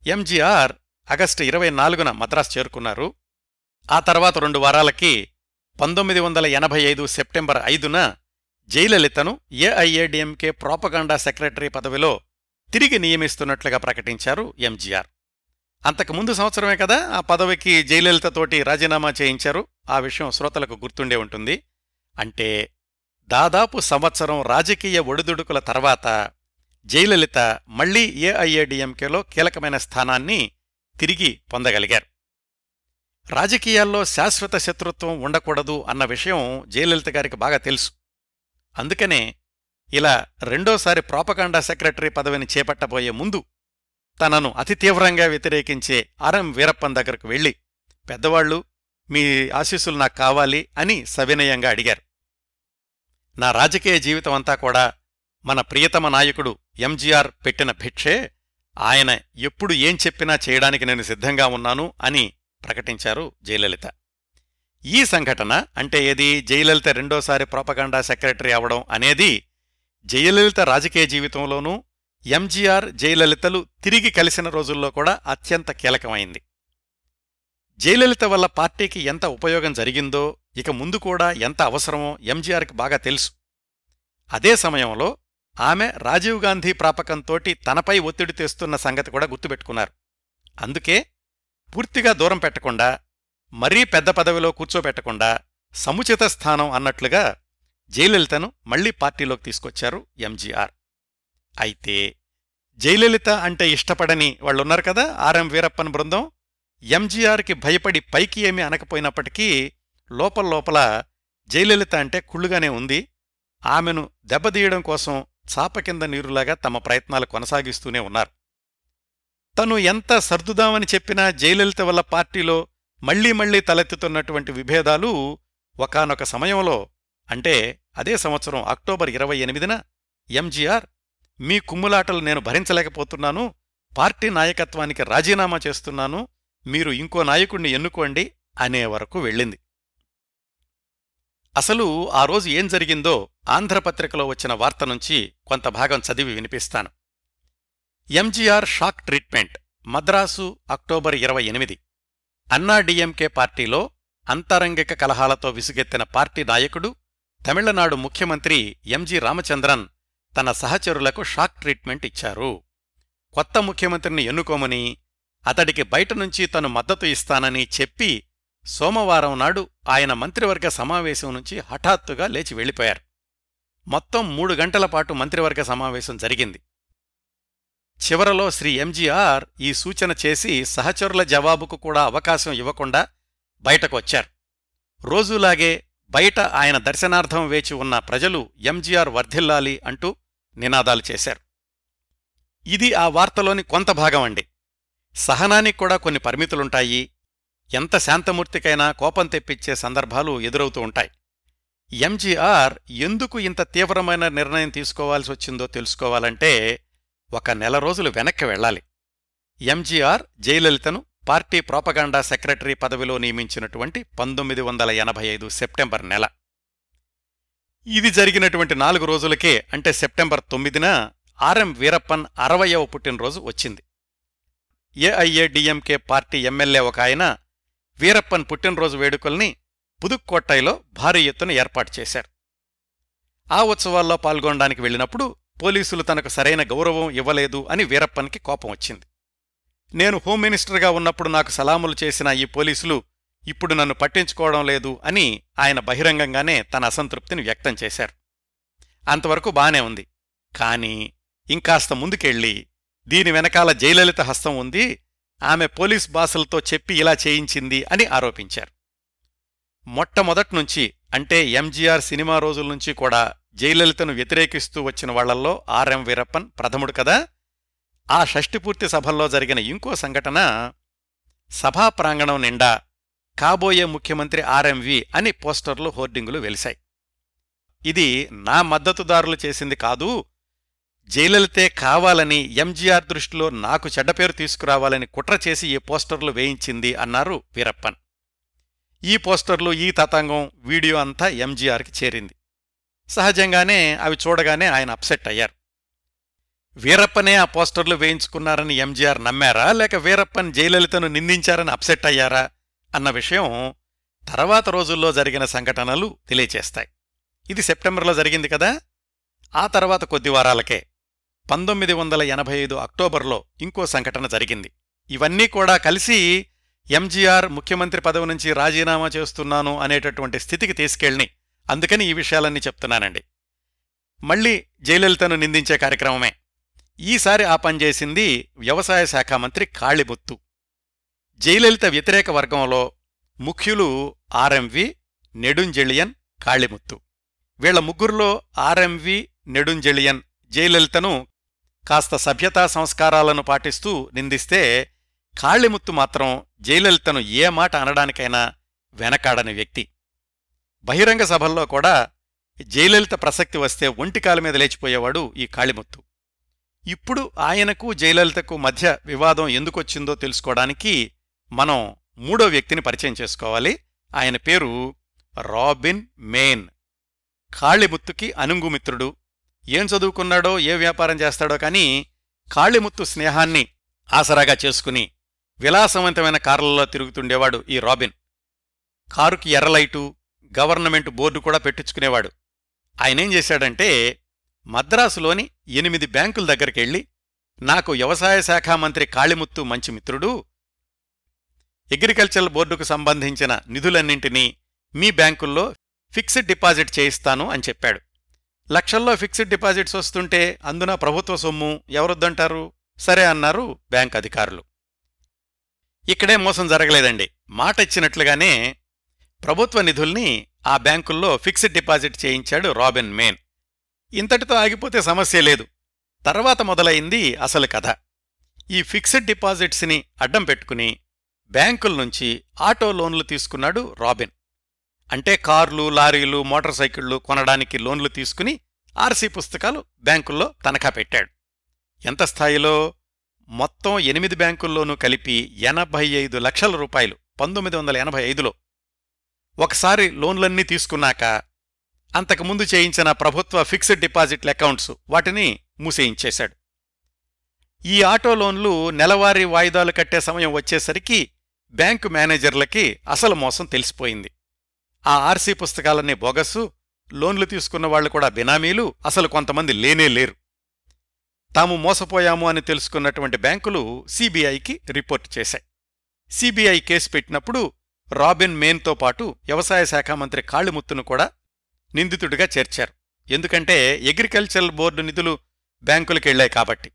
ఎంజీఆర్ ఆగస్టు ఇరవై నాలుగున మద్రాసు చేరుకున్నారు. ఆ తర్వాత రెండు వారాలకి పంతొమ్మిది వందల ఎనభై ఐదు సెప్టెంబర్ ఐదున జయలలితను ఏఐఏడిఎంకే ప్రోపగాండా సెక్రటరీ పదవిలో తిరిగి నియమిస్తున్నట్లుగా ప్రకటించారు ఎంజీఆర్. అంతకుముందు సంవత్సరమే కదా ఆ పదవికి జయలలితతోటి రాజీనామా చేయించారు. ఆ విషయం శ్రోతలకు గుర్తుండే ఉంటుంది. అంటే దాదాపు సంవత్సరం రాజకీయ ఒడిదుడుకుల తర్వాత జయలలిత మళ్ళీ ఏఐఏడిఎంకేలో కీలకమైన స్థానాన్ని తిరిగి పొందగలిగారు. రాజకీయాల్లో శాశ్వత శత్రుత్వం ఉండకూడదు అన్న విషయం జయలలిత గారికి బాగా తెలుసు. అందుకనే ఇలా రెండోసారి ప్రాపకాండా సెక్రటరీ పదవిని చేపట్టబోయే ముందు తనను అతి తీవ్రంగా వ్యతిరేకించే ఆర్ఎం వీరప్పన్ దగ్గరకు వెళ్ళి పెద్దవాళ్ళు మీ ఆశీస్సులు నాకు కావాలి అని సవినయంగా అడిగారు. నా రాజకీయ జీవితమంతా కూడా మన ప్రియతమ నాయకుడు ఎంజీఆర్ పెట్టిన భిక్షే ఆయన ఎప్పుడు ఏం చెప్పినా చేయడానికి నేను సిద్ధంగా ఉన్నాను అని ప్రకటించారు జయలలిత. ఈ సంఘటన అంటే ఏది? జయలలిత రెండోసారి ప్రోపగాండా సెక్రటరీ అవడం అనేది జయలలిత రాజకీయ జీవితంలోనూ ఎంజీఆర్ జయలలితలు తిరిగి కలిసిన రోజుల్లో కూడా అత్యంత కీలకమైంది. జయలలిత వల్ల పార్టీకి ఎంత ఉపయోగం జరిగిందో ఇక ముందు కూడా ఎంత అవసరమో ఎంజీఆర్కి బాగా తెలుసు. అదే సమయంలో ఆమె రాజీవ్ గాంధీ ప్రాపకంతోటి తనపై ఒత్తిడి తెస్తున్న సంగతి కూడా గుర్తుపెట్టుకున్నారు. అందుకే పూర్తిగా దూరం పెట్టకుండా మరీ పెద్ద పదవిలో కూర్చోబెట్టకుండా సముచిత స్థానం అన్నట్లుగా జయలలితను మళ్ళీ పార్టీలోకి తీసుకొచ్చారు ఎంజీఆర్. అయితే జయలలిత అంటే ఇష్టపడని వాళ్ళున్నారు కదా ఆర్ఎం వీరప్పన్ బృందం. ఎంజీఆర్కి భయపడి పైకి ఏమీ అనకపోయినప్పటికీ లోపల లోపల జయలలిత అంటే కుళ్ళుగానే ఉంది. ఆమెను దెబ్బతీయడం కోసం చాప కింద నీరులాగా తమ ప్రయత్నాలు కొనసాగిస్తూనే ఉన్నారు. తను ఎంత సర్దుదామని చెప్పినా జయలలిత వల్ల పార్టీలో మళ్ళీ మళ్ళీ తలెత్తుతున్నటువంటి విభేదాలు ఒకనొక సమయంలో అంటే అదే సంవత్సరం అక్టోబర్ ఇరవై ఎనిమిదిన ఎంజీఆర్ మీ కుమ్ములాటలు నేను భరించలేకపోతున్నాను. పార్టీ నాయకత్వానికి రాజీనామా చేస్తున్నాను. మీరు ఇంకో నాయకుణ్ణి ఎన్నుకోండి అనే వరకు వెళ్ళింది. అసలు ఆ రోజు ఏం జరిగిందో ఆంధ్రపత్రికలో వచ్చిన వార్త నుంచి కొంత భాగం చదివి వినిపిస్తాను. MGR shock treatment Madras October ఇరవై ఎనిమిది. అన్నాడీఎంకే పార్టీలో అంతరంగిక కలహాలతో విసుగెత్తిన పార్టీ నాయకుడు తమిళనాడు ముఖ్యమంత్రి ఎంజి రామచంద్రన్ తన సహచరులకు షాక్ ట్రీట్మెంట్ ఇచ్చారు. కొత్త ముఖ్యమంత్రిని ఎన్నుకోమని అతడికి బయట నుంచి తను మద్దతు ఇస్తానని చెప్పి సోమవారం నాడు ఆయన మంత్రివర్గ సమావేశం నుంచి హఠాత్తుగా లేచి వెళ్ళిపోయారు. మొత్తం మూడు గంటల పాటు మంత్రివర్గ సమావేశం జరిగింది. చివరలో శ్రీ ఎంజీఆర్ ఈ సూచన చేసి సహచరుల జవాబుకు కూడా అవకాశం ఇవ్వకుండా బయటకొచ్చారు. రోజులాగే బయట ఆయన దర్శనార్థం వేచి ఉన్న ప్రజలు ఎంజీఆర్ వర్ధిల్లాలి అంటూ నినాదాలు చేశారు. ఇది ఆ వార్తలోని కొంత భాగం అండి. సహనానికి కూడా కొన్ని పరిమితులుంటాయి. ఎంత శాంతమూర్తికైనా కోపం తెప్పించే సందర్భాలు ఎదురవుతూ ఉంటాయి. ఎంజీఆర్ ఎందుకు ఇంత తీవ్రమైన నిర్ణయం తీసుకోవాల్సి వచ్చిందో తెలుసుకోవాలంటే ఒక నెల రోజులు వెనక్కి వెళ్ళాలి. ఎంజీఆర్ జయలలితను పార్టీ ప్రోపగాండా సెక్రటరీ పదవిలో నియమించినటువంటి పంతొమ్మిది వందల ఎనభై ఐదు సెప్టెంబర్ నెల. ఇది జరిగినటువంటి నాలుగు రోజులకే అంటే సెప్టెంబర్ తొమ్మిదిన ఆర్ఎం వీరప్పన్ అరవయవ పుట్టినరోజు వచ్చింది. ఏఐఏడిఎంకే పార్టీ ఎమ్మెల్యే ఒక ఆయన వీరప్పన్ పుట్టినరోజు వేడుకల్ని పుదుక్కోట్టైలో భారీ ఎత్తున ఏర్పాటు చేశారు. ఆ ఉత్సవాల్లో పాల్గొనడానికి వెళ్ళినప్పుడు పోలీసులు తనకు సరైన గౌరవం ఇవ్వలేదు అని వీరప్పన్కి కోపం వచ్చింది. నేను హోమ్ మినిస్టర్గా ఉన్నప్పుడు నాకు సలాములు చేసిన ఈ పోలీసులు ఇప్పుడు నన్ను పట్టించుకోవడం లేదు అని ఆయన బహిరంగంగానే తన అసంతృప్తిని వ్యక్తం చేశారు. అంతవరకు బానే ఉంది. కాని ఇంకాస్త ముందుకెళ్ళి దీని వెనకాల జయలలిత హస్తం ఉంది ఆమె పోలీస్ బాసులతో చెప్పి ఇలా చేయించింది అని ఆరోపించారు. మొట్టమొదట్నుంచి అంటే ఎంజీఆర్ సినిమా రోజుల నుంచి కూడా జయలలితను వ్యతిరేకిస్తూ వచ్చిన వాళ్ళల్లో ఆర్ఎం వీరప్పన్ ప్రథముడు కదా. ఆ షష్టిపూర్తి సభల్లో జరిగిన ఇంకో సంఘటన సభా ప్రాంగణం నిండా కాబోయే ముఖ్యమంత్రి ఆర్ఎంవి అని పోస్టర్లు హోర్డింగులు వెలిశాయి. ఇది నా మద్దతుదారులు చేసింది కాదు జయలలితే కావాలని ఎంజీఆర్ దృష్టిలో నాకు చెడ్డపేరు తీసుకురావాలని కుట్ర చేసి ఈ పోస్టర్లు వేయించింది అన్నారు వీరప్పన్. ఈ పోస్టర్లు ఈ తతంగం వీడియో అంతా ఎంజీఆర్కి చేరింది. సహజంగానే అవి చూడగానే ఆయన అప్సెట్ అయ్యారు. వీరప్పనే ఆ పోస్టర్లు వేయించుకున్నారని ఎంజీఆర్ నమ్మారా లేక వీరప్పన్ జయలలితను నిందించారని అప్సెట్ అయ్యారా? అన్న విషయం తర్వాత రోజుల్లో జరిగిన సంఘటనలు తెలియచేస్తాయి. ఇది సెప్టెంబర్లో జరిగింది కదా? ఆ తర్వాత కొద్ది వారాలకే. పంతొమ్మిది వందల ఎనభై ఐదు అక్టోబర్లో ఇంకో సంఘటన జరిగింది. ఇవన్నీ కూడా కలిసి ఎంజీఆర్ ముఖ్యమంత్రి పదవి నుంచి రాజీనామా చేస్తున్నాను అనేటటువంటి స్థితికి తీసుకెళ్ళి అందుకని ఈ విషయాలన్నీ చెప్తున్నానండి. మళ్ళీ జయలలితను నిందించే కార్యక్రమమే. ఈసారి ఆ పనిచేసింది వ్యవసాయ శాఖ మంత్రి కాళిబొత్తు జయలలిత వ్యతిరేక వర్గంలో ముఖ్యులు ఆర్ఎంవి నెడుంజెళియన్ కాళిముత్తు. వీళ్ళ ముగ్గురులో ఆర్ఎంవి నెడుంజెళియన్ జయలలితను కాస్త సభ్యతా సంస్కారాలను పాటిస్తూ నిందిస్తే కాళిముత్తు మాత్రం జయలలితను ఏ మాట అనడానికైనా వెనకాడని వ్యక్తి. బహిరంగ సభల్లో కూడా జయలలిత ప్రసక్తి వస్తే ఒంటికాల మీద లేచిపోయేవాడు ఈ కాళిముత్తు. ఇప్పుడు ఆయనకు జయలలితకు మధ్య వివాదం ఎందుకొచ్చిందో తెలుసుకోవడానికి మనం మూడో వ్యక్తిని పరిచయం చేసుకోవాలి. ఆయన పేరు రాబిన్ మేన్. కాళిముత్తుకి అనుంగుమిత్రుడు ఏం చదువుకున్నాడో ఏ వ్యాపారం చేస్తాడో కాని కాళిముత్తు స్నేహాన్ని ఆసరాగా చేసుకుని విలాసవంతమైన కార్లలో తిరుగుతుండేవాడు ఈ రాబిన్. కారుకి ఎర్రలైటు గవర్నమెంట్ బోర్డు కూడా పెట్టించుకునేవాడు. ఆయనేం చేశాడంటే మద్రాసులోని ఎనిమిది బ్యాంకుల దగ్గరికెళ్ళి నాకు వ్యవసాయ శాఖ మంత్రి కాళిముత్తు మంచి మిత్రుడు అగ్రికల్చర్ బోర్డుకు సంబంధించిన నిధులన్నింటినీ మీ బ్యాంకుల్లో ఫిక్స్డ్ డిపాజిట్ చేయిస్తాను అని చెప్పాడు. లక్షల్లో ఫిక్స్డ్ డిపాజిట్స్ వస్తుంటే అందున ప్రభుత్వ సొమ్ము ఎవరొద్దంటారు? సరే అన్నారు బ్యాంక్ అధికారులు. ఇక్కడే మోసం జరగలేదండి. మాట ఇచ్చినట్లుగానే ప్రభుత్వ నిధుల్ని ఆ బ్యాంకుల్లో ఫిక్స్డ్ డిపాజిట్ చేయించాడు రాబిన్ మేన్. ఇంతటితో ఆగిపోతే సమస్య లేదు. తర్వాత మొదలైంది అసలు కథ. ఈ ఫిక్స్డ్ డిపాజిట్స్ని అడ్డం పెట్టుకుని బ్యాంకుల నుంచి ఆటో లోన్లు తీసుకున్నాడు రాబిన్. అంటే కార్లు లారీలు మోటార్ సైకిళ్ళు కొనడానికి లోన్లు తీసుకుని ఆర్సీ పుస్తకాలు బ్యాంకుల్లో తనఖా పెట్టాడు. ఎంత స్థాయిలో? మొత్తం ఎనిమిది బ్యాంకుల్లోనూ కలిపి ఎనభై ఐదు లక్షల రూపాయలు పంతొమ్మిది వందల ఎనభై ఐదులో. ఒకసారి లోన్లన్నీ తీసుకున్నాక అంతకుముందు చేయించిన ప్రభుత్వ ఫిక్స్డ్ డిపాజిట్ల అకౌంట్స్ వాటిని మూసేయించేశాడు. ఈ ఆటో లోన్లు నెలవారీ వాయిదాలు కట్టే సమయం వచ్చేసరికి బ్యాంకు మేనేజర్లకి అసలు మోసం తెలిసిపోయింది. ఆ ఆర్సీ పుస్తకాలన్నీ బోగస్సు లోన్లు తీసుకున్న వాళ్ళు కూడా బినామీలు అసలు కొంతమంది లేనే లేరు. తాము మోసపోయాము అని తెలుసుకున్నటువంటి బ్యాంకులు సీబీఐకి రిపోర్ట్ చేశాయి. సీబీఐ కేసు పెట్టినప్పుడు రాబిన్ మేన్తో పాటు వ్యవసాయ శాఖ మంత్రి కాళిముత్తును కూడా నిందితుడిగా చేర్చారు. ఎందుకంటే అగ్రికల్చరల్ బోర్డు నిధులు బ్యాంకులకెళ్ళాయి కాబట్టి.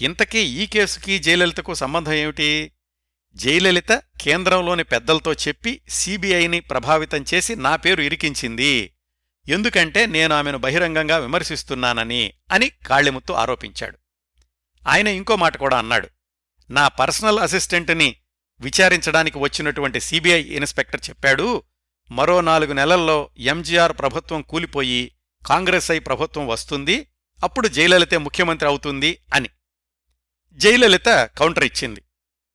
ఇంతకీ ఈ కేసుకి జయలలితకు సంబంధం ఏమిటి? జయలలిత కేంద్రంలోని పెద్దలతో చెప్పి సీబీఐని ప్రభావితం చేసి నా పేరు ఇరికించింది. ఎందుకంటే నేను ఆమెను బహిరంగంగా విమర్శిస్తున్నానని అని కాళిముత్తు ఆరోపించాడు. ఆయన ఇంకో మాట కూడా అన్నాడు. నా పర్సనల్ అసిస్టెంట్ని విచారించడానికి వచ్చినటువంటి సీబీఐ ఇన్స్పెక్టర్ చెప్పాడు మరో నాలుగు నెలల్లో ఎంజీఆర్ ప్రభుత్వం కూలిపోయి కాంగ్రెస్ ఐ ప్రభుత్వం వస్తుంది అప్పుడు జయలలితే ముఖ్యమంత్రి అవుతుంది అని. జయలలిత కౌంటర్ ఇచ్చింది.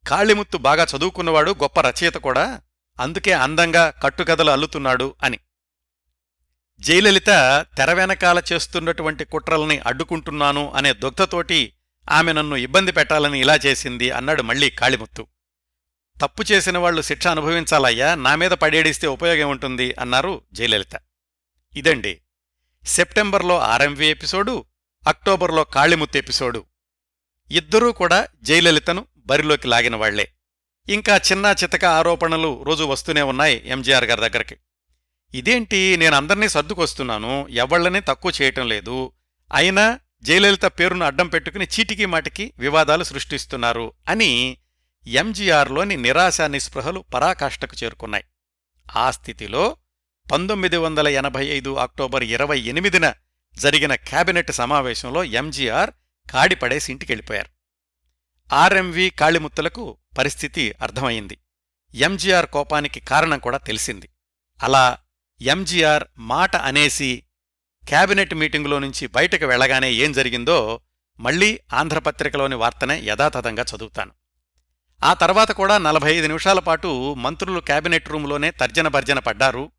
కాళిముత్తు బాగా చదువుకున్నవాడు గొప్ప రచయిత కూడా అందుకే అందంగా కట్టుకథలు అల్లుతున్నాడు అని. జయలలిత తెర వెనకాల చేస్తున్నటువంటి కుట్రల్ని అడ్డుకుంటున్నాను అనే దుగ్ధతోటి ఆమె నన్ను ఇబ్బంది పెట్టాలని ఇలా చేసింది అన్నాడు మళ్ళీ కాళిముత్తు తప్పు చేసిన వాళ్ళు శిక్ష అనుభవించాలయ్యా నా మీద పడేడిస్తే ఉపయోగం ఉంటుంది అన్నారు జయలలిత. ఇదండి సెప్టెంబర్లో ఆర్ఎంవి ఎపిసోడు అక్టోబర్లో కాళిముత్తు ఎపిసోడు. ఇద్దరూ కూడా జయలలితను బరిలోకి లాగిన వాళ్ళే. ఇంకా చిన్న చితక ఆరోపణలు రోజు వస్తూనే ఉన్నాయి ఎంజీఆర్ గారి దగ్గరికి. ఇదేంటి నేను అందర్నీ సర్దుకొస్తున్నాను ఎవళ్ళనే తక్కువ చేయటం లేదు అయినా జయలలిత పేరును అడ్డం పెట్టుకుని చీటికి మాటికి వివాదాలు సృష్టిస్తున్నారు అని ఎంజీఆర్లోని నిరాశా నిస్పృహలు పరాకాష్ఠకు చేరుకున్నాయి. ఆ స్థితిలో పంతొమ్మిది వందల ఎనభై ఐదు అక్టోబర్ ఇరవై ఎనిమిదిన జరిగిన కేబినెట్ సమావేశంలో ఎంజీఆర్ కాడిపడేసి ఇంటికెళ్ళిపోయారు. ఆర్ఎంవి కాళిముత్తులకు పరిస్థితి అర్థమైంది ఎంజీఆర్ కోపానికి కారణం కూడా తెలిసింది. అలా ఎంజీఆర్ మాట అనేసి కేబినెట్ మీటింగులో నుంచి బయటకు వెళ్ళగానే ఏం జరిగిందో మళ్ళీ ఆంధ్రపత్రికలోని వార్తనే యథాతథంగా చదువుతాను. ఆ తర్వాత కూడా నలభై ఐదు నిమిషాల పాటు మంత్రులు కేబినెట్ రూంలోనే తర్జన భర్జన పడ్డారు.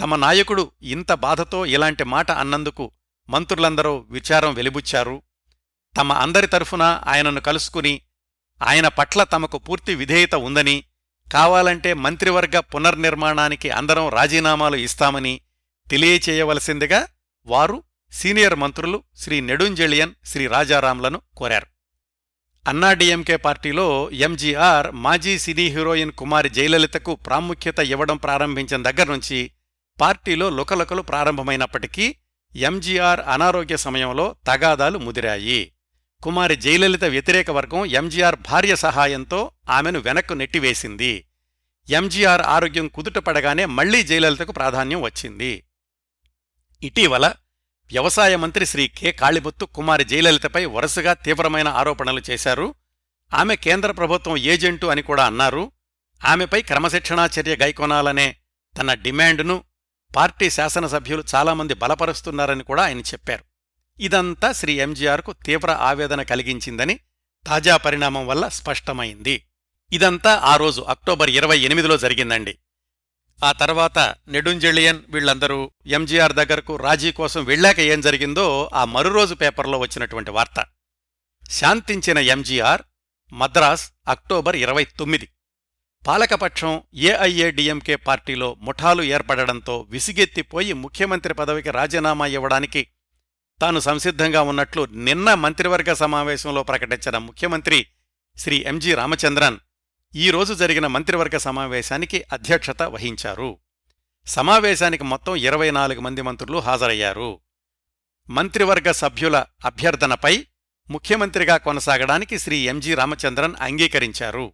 తమ నాయకుడు ఇంత బాధతో ఇలాంటి మాట అన్నందుకు మంత్రులందరూ విచారం వెలిబుచ్చారు. తమ అందరి తరఫున ఆయనను కలుసుకుని ఆయన పట్ల తమకు పూర్తి విధేయత ఉందని కావాలంటే మంత్రివర్గ పునర్నిర్మాణానికి అందరం రాజీనామాలు ఇస్తామని తెలియచేయవలసిందిగా వారు సీనియర్ మంత్రులు శ్రీ నెడుంజెళియన్ శ్రీ రాజారాంలను కోరారు. అన్నాడీఎంకే పార్టీలో ఎంజీఆర్ మాజీ సినీ హీరోయిన్ కుమారి జయలలితకు ప్రాముఖ్యత ఇవ్వడం ప్రారంభించిన దగ్గర్నుంచి పార్టీలో లుకలుకలు ప్రారంభమైనప్పటికీ ఎంజీఆర్ అనారోగ్య సమయంలో తగాదాలు ముదిరాయి. కుమారి జయలలిత వ్యతిరేక వర్గం ఎంజీఆర్ భార్య సహాయంతో ఆమెను వెనక్కు నెట్టివేసింది. ఎంజీఆర్ ఆరోగ్యం కుదుటపడగానే మళ్ళీ జయలలితకు ప్రాధాన్యం వచ్చింది. ఇటీవల వ్యవసాయ మంత్రి శ్రీ కె. కాళిబొత్తు కుమారి జయలలితపై వరుసగా తీవ్రమైన ఆరోపణలు చేశారు. ఆమె కేంద్ర ప్రభుత్వం ఏజెంటు అని కూడా అన్నారు. ఆమెపై క్రమశిక్షణా చర్య గైకొనాలనే తన డిమాండ్ను పార్టీ శాసనసభ్యులు చాలామంది బలపరుస్తున్నారని కూడా ఆయన చెప్పారు. ఇదంతా శ్రీ ఎంజీఆర్కు తీవ్ర ఆవేదన కలిగించిందని తాజా పరిణామం వల్ల స్పష్టమైంది. ఇదంతా ఆ రోజు అక్టోబర్ ఇరవై ఎనిమిదిలో జరిగిందండి. ఆ తర్వాత నెడుంజెళియన్ వీళ్ళందరూ ఎంజీఆర్ దగ్గరకు రాజీ కోసం వెళ్ళాక ఏం జరిగిందో ఆ మరురోజు పేపర్లో వచ్చినటువంటి వార్త. శాంతించిన ఎంజీఆర్ మద్రాస్ అక్టోబర్ ఇరవై తొమ్మిది. పాలకపక్షం ఏఐఏడిఎంకే పార్టీలో ముఠాలు ఏర్పడడంతో విసిగెత్తిపోయి ముఖ్యమంత్రి పదవికి రాజీనామా ఇవ్వడానికి తాను సంసిద్ధంగా ఉన్నట్లు నిన్న మంత్రివర్గ సమావేశంలో ప్రకటించిన ముఖ్యమంత్రి శ్రీ ఎంజి రామచంద్రన్ ఈ రోజు జరిగిన మంత్రివర్గ సమావేశానికి అధ్యక్షత వహించారు. సమావేశానికి మొత్తం ఇరవై నాలుగు మంది మంత్రులు హాజరయ్యారు. మంత్రివర్గ సభ్యుల అభ్యర్థనపై ముఖ్యమంత్రిగా కొనసాగడానికి శ్రీ ఎంజి రామచంద్రన్ అంగీకరించారు.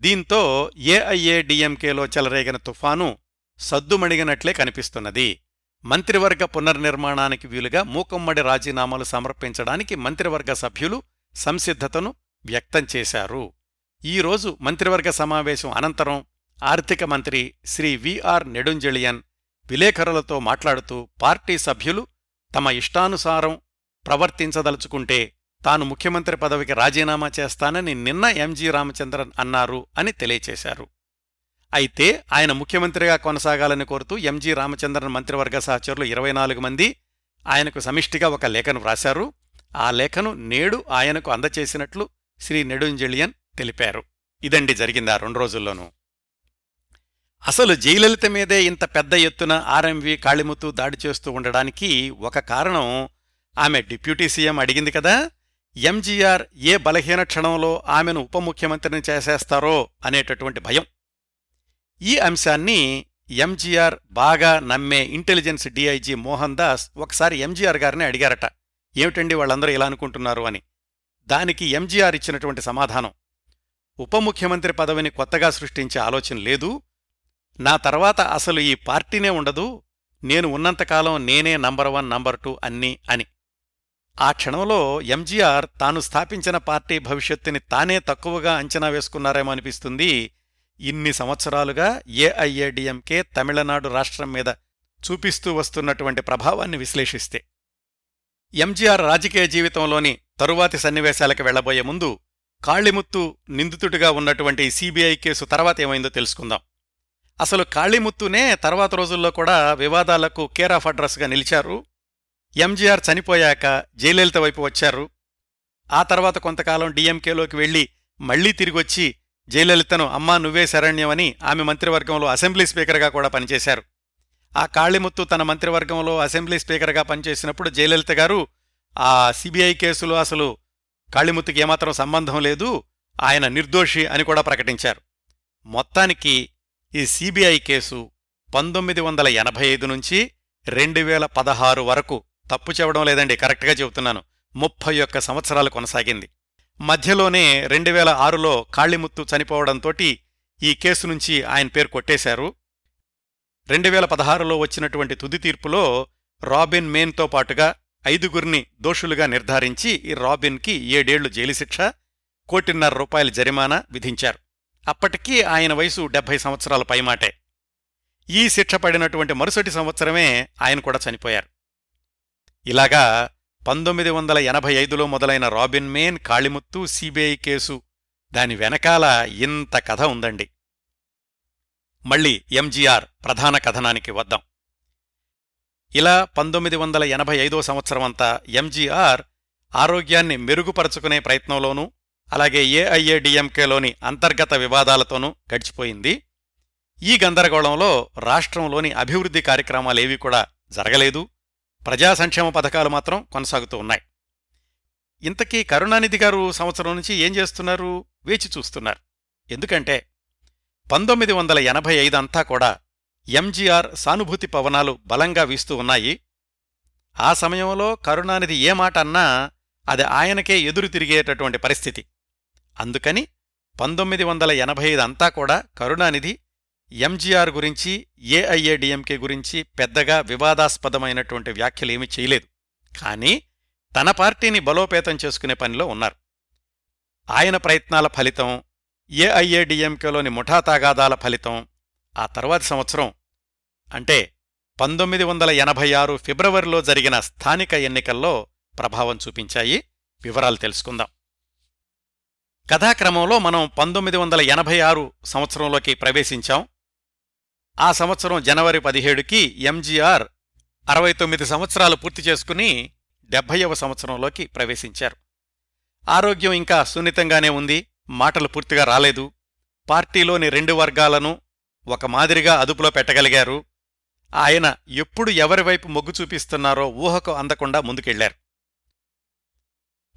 దీంతో ఏఐఏడిఎంకేలో చెలరేగిన తుఫాను సద్దుమణిగినట్లే కనిపిస్తున్నది. మంత్రివర్గ పునర్నిర్మాణానికి వీలుగా మూకమ్మడి రాజీనామాలు సమర్పించడానికి మంత్రివర్గ సభ్యులు సంసిద్ధతను వ్యక్తం చేశారు. ఈరోజు మంత్రివర్గ సమావేశం అనంతరం ఆర్థిక మంత్రి శ్రీ విఆర్ నెడుంజలియన్ విలేకరులతో మాట్లాడుతూ పార్టీ సభ్యులు తమ ఇష్టానుసారం ప్రవర్తించదలుచుకుంటే తాను ముఖ్యమంత్రి పదవికి రాజీనామా చేస్తానని నిన్న ఎంజీ రామచంద్రన్ అన్నారు అని తెలియచేశారు. అయితే ఆయన ముఖ్యమంత్రిగా కొనసాగాలని కోరుతూ ఎంజీ రామచంద్రన్ మంత్రివర్గ సహచరులు ఇరవై నాలుగు మంది ఆయనకు సమిష్టిగా ఒక లేఖను వ్రాశారు. ఆ లేఖను నేడు ఆయనకు అందచేసినట్లు శ్రీ నెడుంజలియన్ తెలిపారు. ఇదండి జరిగిందా రెండు రోజుల్లోనూ. అసలు జయలలిత మీదే ఇంత పెద్ద ఎత్తున ఆర్ఎంవి కాళిముత్తు దాడి చేస్తూ ఉండడానికి ఒక కారణం ఆమె డిప్యూటీ సీఎం అడిగింది కదా? ఎంజీఆర్ ఏ బలహీన క్షణంలో ఆమెను ఉప ముఖ్యమంత్రిని చేసేస్తారో అనేటటువంటి భయం. ఈ అంశాన్ని ఎంజీఆర్ బాగా నమ్మే ఇంటెలిజెన్స్ డీఐజీ మోహన్ దాస్ ఒకసారి ఎంజీఆర్ గారిని అడిగారట. ఏమిటండి వాళ్ళందరూ ఇలా అనుకుంటున్నారు అని. దానికి ఎంజీఆర్ ఇచ్చినటువంటి సమాధానం. ఉప ముఖ్యమంత్రి పదవిని కొత్తగా సృష్టించే ఆలోచన లేదు. నా తర్వాత అసలు ఈ పార్టీనే ఉండదు. నేను ఉన్నంతకాలం నేనే నంబర్ వన్ నంబర్ టూ అన్నీ అని. ఆ క్షణంలో ఎంజీఆర్ తాను స్థాపించిన పార్టీ భవిష్యత్తుని తానే తక్కువగా అంచనా వేసుకున్నారేమో అనిపిస్తుంది. ఇన్ని సంవత్సరాలుగా ఏఐఏడిఎంకే తమిళనాడు రాష్ట్రం మీద చూపిస్తూ వస్తున్నటువంటి ప్రభావాన్ని విశ్లేషిస్తే. ఎంజీఆర్ రాజకీయ జీవితంలోని తరువాతి సన్నివేశాలకు వెళ్ళబోయే ముందు కాళిముత్తు నిందితుడిగా ఉన్నటువంటి సీబీఐ కేసు తర్వాత ఏమైందో తెలుసుకుందాం. అసలు కాళిముత్తునే తర్వాత రోజుల్లో కూడా వివాదాలకు కేర్ ఆఫ్ అడ్రస్గా నిలిచారు. ఎంజీఆర్ చనిపోయాక జయలలిత వైపు వచ్చారు. ఆ తర్వాత కొంతకాలం డీఎంకేలోకి వెళ్ళి మళ్ళీ తిరిగొచ్చి జయలలితను అమ్మా నువ్వే శరణ్యమని ఆమె మంత్రివర్గంలో అసెంబ్లీ స్పీకర్గా కూడా పనిచేశారు. ఆ కాళిముత్తు తన మంత్రివర్గంలో అసెంబ్లీ స్పీకర్గా పనిచేసినప్పుడు జయలలిత గారు ఆ సిబిఐ కేసులో అసలు కాళిముత్తుకి ఏమాత్రం సంబంధం లేదు ఆయన నిర్దోషి అని కూడా ప్రకటించారు. మొత్తానికి ఈ సిబిఐ కేసు పంతొమ్మిది వందల ఎనభై ఐదు నుంచి రెండు వేల పదహారు వరకు తప్పు చెప్పడం లేదండి కరెక్ట్గా చెబుతున్నాను. ముప్పై ఒక్క సంవత్సరాలు కొనసాగింది. మధ్యలోనే రెండు వేల ఆరులో కాళిముత్తు చనిపోవడంతోటి ఈ కేసు నుంచి ఆయన పేరు కొట్టేశారు. రెండు వేల పదహారులో వచ్చినటువంటి తుది తీర్పులో రాబిన్ మేన్తో పాటుగా ఐదుగురిని దోషులుగా నిర్ధారించి ఈ రాబిన్కి ఏడేళ్ళు జైలు శిక్ష కోటిన్నర రూపాయల జరిమానా విధించారు. అప్పటికీ ఆయన వయసు డెబ్బై సంవత్సరాల పైమాటే. ఈ శిక్ష పడినటువంటి మరుసటి సంవత్సరమే ఆయన కూడా చనిపోయారు. ఇలాగా పంతొమ్మిది వందల ఎనభై ఐదులో మొదలైన Robin man Kalimuthu CBI case. దాని వెనకాల ఇంత కథ ఉందండి. మళ్ళీ ఎంజీఆర్ ప్రధాన కథనానికి వద్దాం. ఇలా పంతొమ్మిది వందల ఎనభై ఐదో సంవత్సరమంతా ఎంజీఆర్ ఆరోగ్యాన్ని మెరుగుపరుచుకునే ప్రయత్నంలోనూ అలాగే ఏఐఏడిఎంకేలోని అంతర్గత వివాదాలతోనూ గడిచిపోయింది. ఈ గందరగోళంలో రాష్ట్రంలోని అభివృద్ధి కార్యక్రమాలేవీ కూడా జరగలేదు. ప్రజా సంక్షేమ పథకాలు మాత్రం కొనసాగుతూ ఉన్నాయి. ఇంతకీ కరుణానిధి గారు సంవత్సరం నుంచి ఏం చేస్తున్నారు? వేచి చూస్తున్నారు. ఎందుకంటే పంతొమ్మిది వందల ఎనభై ఐదంతా కూడా ఎంజీఆర్ సానుభూతి పవనాలు బలంగా వీస్తూ ఉన్నాయి. ఆ సమయంలో కరుణానిధి ఏ మాట అన్నా అది ఆయనకే ఎదురు తిరిగేటటువంటి పరిస్థితి. అందుకని పంతొమ్మిది వందల ఎనభై ఐదు అంతా కూడా కరుణానిధి ఎంజీఆర్ గురించి ఏఐఏడిఎంకే గురించి పెద్దగా వివాదాస్పదమైనటువంటి వ్యాఖ్యలేమీ చేయలేదు. కానీ తన పార్టీని బలోపేతం చేసుకునే పనిలో ఉన్నారు. ఆయన ప్రయత్నాల ఫలితం ఏఐఏడిఎంకేలోని ముఠా తాగాదాల ఫలితం ఆ తర్వాతి సంవత్సరం అంటే పంతొమ్మిది వందల ఎనభై ఆరు ఫిబ్రవరిలో జరిగిన స్థానిక ఎన్నికల్లో ప్రభావం చూపించాయి. వివరాలు తెలుసుకుందాం. కథాక్రమంలో మనం పంతొమ్మిది వందల ఎనభై ఆరు సంవత్సరంలోకి ప్రవేశించాం. ఆ సంవత్సరం జనవరి పదిహేడుకి ఎంజీఆర్ అరవై తొమ్మిది సంవత్సరాలు పూర్తి చేసుకుని డెబ్భైవ సంవత్సరంలోకి ప్రవేశించారు. ఆరోగ్యం ఇంకా సున్నితంగానే ఉంది మాటలు పూర్తిగా రాలేదు. పార్టీలోని రెండు వర్గాలను ఒక మాదిరిగా అదుపులో పెట్టగలిగారు. ఆయన ఎప్పుడు ఎవరివైపు మొగ్గు చూపిస్తున్నారో ఊహకు అందకుండా ముందుకెళ్ళారు.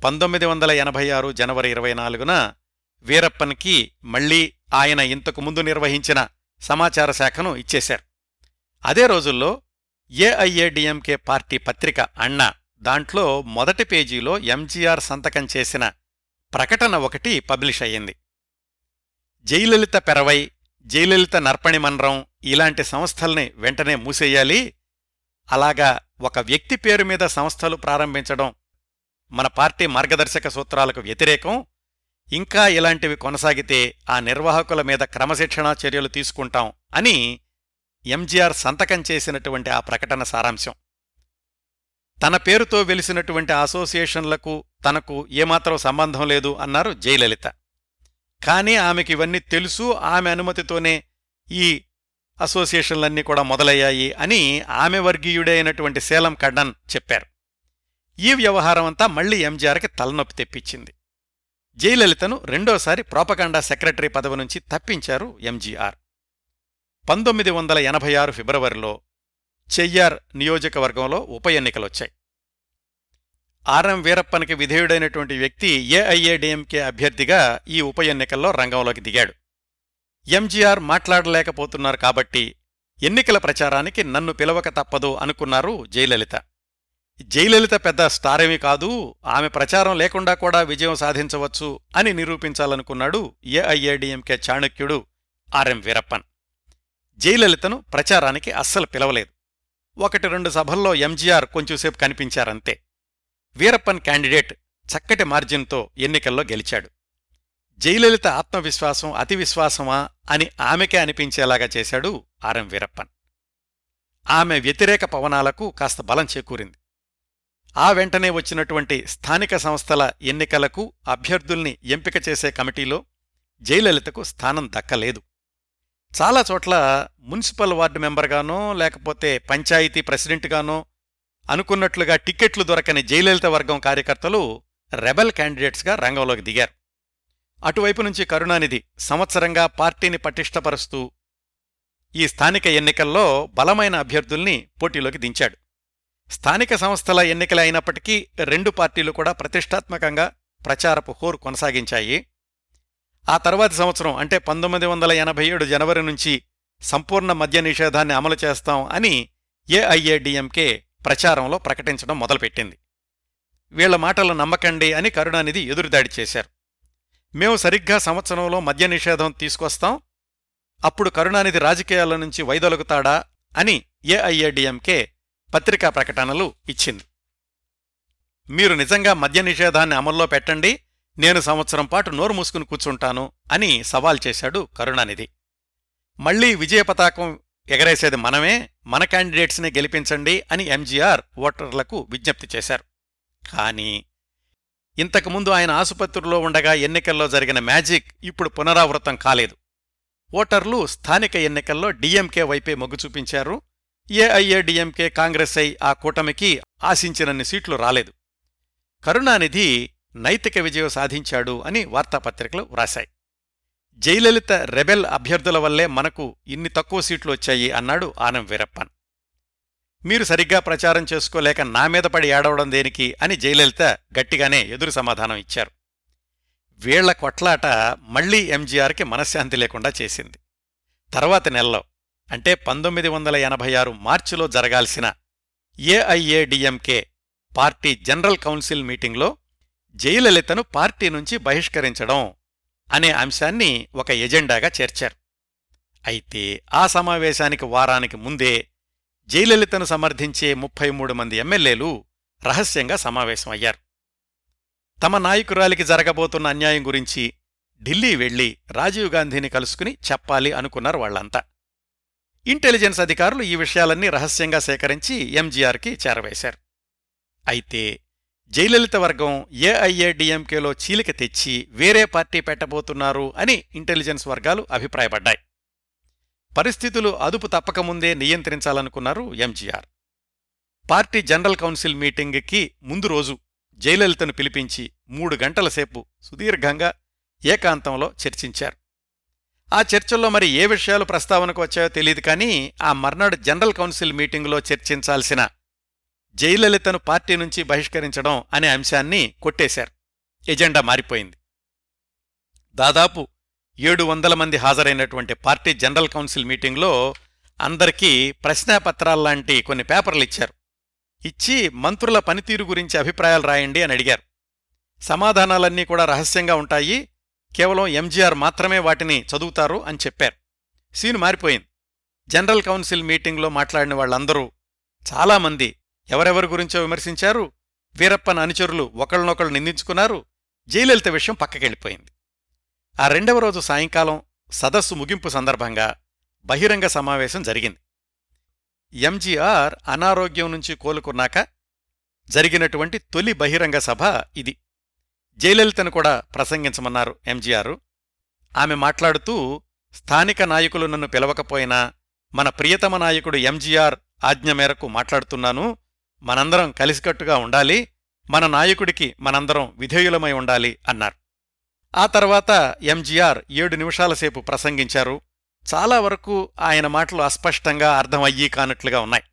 పంతొమ్మిది వందల ఎనభై ఆరు జనవరి ఇరవై నాలుగున వీరప్పన్కి మళ్ళీ ఆయన ఇంతకు ముందు నిర్వహించిన సమాచార శాఖను ఇచ్చేశారు. అదే రోజుల్లో ఏఐఏడిఎంకే పార్టీ పత్రిక అన్నా దాంట్లో మొదటి పేజీలో ఎంజీఆర్ సంతకం చేసిన ప్రకటన ఒకటి పబ్లిష్ అయ్యింది. జయలలిత పెరవై జయలలిత నర్పణి మన్రం ఇలాంటి సంస్థల్ని వెంటనే మూసేయాలి. అలాగా ఒక వ్యక్తి పేరు మీద సంస్థలు ప్రారంభించడం మన పార్టీ మార్గదర్శక సూత్రాలకు వ్యతిరేకం. ఇంకా ఇలాంటివి కొనసాగితే ఆ నిర్వాహకుల మీద క్రమశిక్షణా చర్యలు తీసుకుంటాం అని ఎంజీఆర్ సంతకం చేసినటువంటి ఆ ప్రకటన సారాంశం. తన పేరుతో వెలిసినటువంటి అసోసియేషన్లకు తనకు ఏమాత్రం సంబంధం లేదు అన్నారు జయలలిత. కానీ ఆమెకి ఇవన్నీ తెలుసు ఆమె అనుమతితోనే ఈ అసోసియేషన్లన్నీ కూడా మొదలయ్యాయి అని ఆమె వర్గీయుడే అయినటువంటి సేలం కడ్డన్ చెప్పారు. ఈ వ్యవహారం అంతా మళ్ళీ ఎంజీఆర్కి తలనొప్పి తెప్పించింది. జయలలితను రెండోసారి ప్రాపకాండా సెక్రటరీ పదవి నుంచి తప్పించారు ఎంజీఆర్. పంతొమ్మిది వందల ఎనభై ఆరు ఫిబ్రవరిలో చెయ్యార్ నియోజకవర్గంలో ఉప ఎన్నికలొచ్చాయి. ఆర్ఎం వీరప్పనికి విధేయుడైనటువంటి వ్యక్తి ఏఐఏడిఎంకే అభ్యర్థిగా ఈ ఉప ఎన్నికల్లో రంగంలోకి దిగాడు. ఎంజీఆర్ మాట్లాడలేకపోతున్నారు కాబట్టి ఎన్నికల ప్రచారానికి నన్ను పిలవక తప్పదు అనుకున్నారు జయలలిత. జయలలిత పెద్ద స్టారేమీ కాదు ఆమె ప్రచారం లేకుండా కూడా విజయం సాధించవచ్చు అని నిరూపించాలనుకున్నాడు ఏఐఏడిఎంకే చాణక్యుడు ఆర్ఎం వీరప్పన్. జయలలితను ప్రచారానికి అస్సలు పిలవలేదు. ఒకటి రెండు సభల్లో ఎంజీఆర్ కొంచెంసేపు కనిపించారంతే. వీరప్పన్ క్యాండిడేట్ చక్కటి మార్జిన్తో ఎన్నికల్లో గెలిచాడు. జయలలిత ఆత్మవిశ్వాసం అతి విశ్వాసమా అని ఆమెకే అనిపించేలాగా చేశాడు ఆర్ఎం వీరప్పన్. ఆమె వ్యతిరేక పవనాలకు కాస్త బలం చేకూరింది. ఆ వెంటనే వచ్చినటువంటి స్థానిక సంస్థల ఎన్నికలకు అభ్యర్థుల్ని ఎంపిక చేసే కమిటీలో జయలలితకు స్థానం దక్కలేదు. చాలా చోట్ల మున్సిపల్ వార్డు మెంబర్గానో లేకపోతే పంచాయతీ ప్రెసిడెంట్గానో అనుకున్నట్లుగా టిక్కెట్లు దొరకని జయలలిత వర్గం కార్యకర్తలు రెబల్ క్యాండిడేట్స్గా రంగంలోకి దిగారు. అటువైపు నుంచి కరుణానిధి సంవత్సరంగా పార్టీని పటిష్టపరుస్తూ ఈ స్థానిక ఎన్నికల్లో బలమైన అభ్యర్థుల్ని పోటీలోకి దించాడు. స్థానిక సంస్థల ఎన్నికలే అయినప్పటికీ రెండు పార్టీలు కూడా ప్రతిష్టాత్మకంగా ప్రచారపు హోరు కొనసాగించాయి. ఆ తర్వాతి సంవత్సరం అంటే పంతొమ్మిది వందల ఎనభై ఏడు జనవరి నుంచి సంపూర్ణ మద్య నిషేధాన్ని అమలు చేస్తాం అని ఏఐఏడిఎంకే ప్రచారంలో ప్రకటించడం మొదలుపెట్టింది. వీళ్ళ మాటలు నమ్మకండి అని కరుణానిధి ఎదురుదాడి చేశారు. మేము సరిగ్గా సంవత్సరంలో మద్య నిషేధం తీసుకొస్తాం అప్పుడు కరుణానిధి రాజకీయాల నుంచి వైదొలుగుతాడా అని ఏఐఏడిఎంకే పత్రికా ప్రకటనలు ఇచ్చింది. మీరు నిజంగా మద్య నిషేధాన్ని అమల్లో పెట్టండి నేను సంవత్సరం పాటు నోరు మూసుకుని కూర్చుంటాను అని సవాల్ చేశాడు కరుణానిధి. మళ్ళీ విజయ పతాకం ఎగరేసేది మనమే మన క్యాండిడేట్స్ని గెలిపించండి అని ఎంజీఆర్ ఓటర్లకు విజ్ఞప్తి చేశారు. కానీ ఇంతకుముందు ఆయన ఆసుపత్రిలో ఉండగా ఎన్నికల్లో జరిగిన మ్యాజిక్ ఇప్పుడు పునరావృతం కాలేదు. ఓటర్లు స్థానిక ఎన్నికల్లో డీఎంకే వైపే మొగ్గు చూపించారు ఏఐఏడిఎంకే కాంగ్రెస్ ఐ ఆ కూటమికి ఆశించినన్ని సీట్లు రాలేదు. కరుణానిధి నైతిక విజయం సాధించాడు అని వార్తాపత్రికలు వ్రాశాయి. జయలలిత రెబెల్ అభ్యర్థుల వల్లే మనకు ఇన్ని తక్కువ సీట్లు వచ్చాయి అన్నాడు ఆనం వీరప్పన్. మీరు సరిగ్గా ప్రచారం చేసుకోలేక నా మీద పడి ఏడవడం దేనికి అని జయలలిత గట్టిగానే ఎదురు సమాధానం ఇచ్చారు. వీళ్ళ కొట్లాట మళ్ళీ ఎంజీఆర్కి మనశ్శాంతి లేకుండా చేసింది. తర్వాతి నెలలో అంటే పంతొమ్మిది వందల ఎనభై ఆరు మార్చిలో జరగాల్సిన ఏఐఏడిఎంకే పార్టీ జనరల్ కౌన్సిల్ మీటింగ్లో జయలలితను పార్టీ నుంచి బహిష్కరించడం అనే అంశాన్ని ఒక ఎజెండాగా చేర్చారు. అయితే ఆ సమావేశానికి వారానికి ముందే జయలలితను సమర్థించే ముప్పై మూడు మంది ఎమ్మెల్యేలు రహస్యంగా సమావేశమయ్యారు. తమ నాయకురాలికి జరగబోతున్న అన్యాయం గురించి ఢిల్లీ వెళ్ళి రాజీవ్ గాంధీని కలుసుకుని చెప్పాలి అనుకున్నారు వాళ్ళంతా ఇంటెలిజెన్స్ అధికారులు ఈ విషయాలన్నీ రహస్యంగా సేకరించి ఎంజీఆర్కి చేరవేశారు. అయితే జయలలిత వర్గం ఏఐఏడిఎంకేలో చీలిక తెచ్చి వేరే పార్టీ పెట్టబోతున్నారు అని ఇంటెలిజెన్స్ వర్గాలు అభిప్రాయపడ్డాయి. పరిస్థితులు అదుపు తప్పకముందే నియంత్రించాలనుకున్నారు ఎంజీఆర్. పార్టీ జనరల్ కౌన్సిల్ మీటింగ్కి ముందు రోజు జయలలితను పిలిపించి మూడు గంటల సేపు సుదీర్ఘంగా ఏకాంతంలో చర్చించారు. ఆ చర్చల్లో మరి ఏ విషయాలు ప్రస్తావనకు వచ్చాయో తెలియదు కానీ ఆ మర్నాడు జనరల్ కౌన్సిల్ మీటింగులో చర్చించాల్సిన జయలలితను పార్టీ నుంచి బహిష్కరించడం అనే అంశాన్ని కొట్టేశారు. ఎజెండా మారిపోయింది. దాదాపు ఏడు వందల మంది హాజరైనటువంటి పార్టీ జనరల్ కౌన్సిల్ మీటింగ్లో అందరికీ ప్రశ్నాపత్రాల్లాంటి కొన్ని పేపర్లు ఇచ్చారు. ఇచ్చి మంత్రుల పనితీరు గురించి అభిప్రాయాలు రాయండి అని అడిగారు. సమాధానాలన్నీ కూడా రహస్యంగా ఉంటాయి. కేవలం ఎంజీఆర్ మాత్రమే వాటిని చదువుతారు అని చెప్పారు. సీను మారిపోయింది. జనరల్ కౌన్సిల్ మీటింగ్లో మాట్లాడిన వాళ్ళందరూ చాలామంది ఎవరెవరి గురించో విమర్శించారు. వీరప్పన అనుచరులు ఒకళ్ళనొకళ్ళు నిందించుకున్నారు. జయలలిత విషయం పక్కకెళ్ళిపోయింది. ఆ రెండవ రోజు సాయంకాలం సదస్సు ముగింపు సందర్భంగా బహిరంగ సమావేశం జరిగింది. ఎంజీఆర్ అనారోగ్యం నుంచి కోలుకున్నాక జరిగినటువంటి తొలి బహిరంగ సభ ఇది. జయలలితను కూడా ప్రసంగించమన్నారు ఎంజీఆర్. ఆమె మాట్లాడుతూ స్థానిక నాయకులు నన్ను పిలవకపోయినా మన ప్రియతమ నాయకుడు ఎంజీఆర్ ఆజ్ఞ మేరకు మాట్లాడుతున్నాను. మనందరం కలిసికట్టుగా ఉండాలి. మన నాయకుడికి మనందరం విధేయులమై ఉండాలి అన్నారు. ఆ తర్వాత ఎంజీఆర్ ఏడు నిమిషాల సేపు ప్రసంగించారు. చాలా వరకు ఆయన మాటలు అస్పష్టంగా అర్థమయ్యి కానట్లుగా ఉన్నాయి.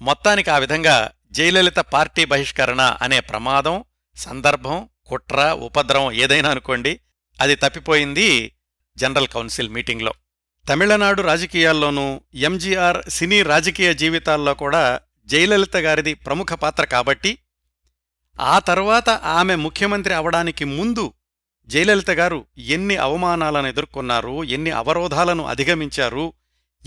మొత్తానికి ఆ విధంగా జయలలిత పార్టీ బహిష్కరణ అనే ప్రమాదం సందర్భం కుట్ర ఉపద్రవం ఏదైనా అనుకోండి అది తప్పిపోయింది జనరల్ కౌన్సిల్ మీటింగ్లో. తమిళనాడు రాజకీయాల్లోనూ ఎంజీఆర్ సినీ రాజకీయ జీవితాల్లో కూడా జయలలిత గారిది ప్రముఖ పాత్ర కాబట్టి ఆ తర్వాత ఆమె ముఖ్యమంత్రి అవడానికి ముందు జయలలిత గారు ఎన్ని అవమానాలను ఎదుర్కొన్నారు ఎన్ని అవరోధాలను అధిగమించారు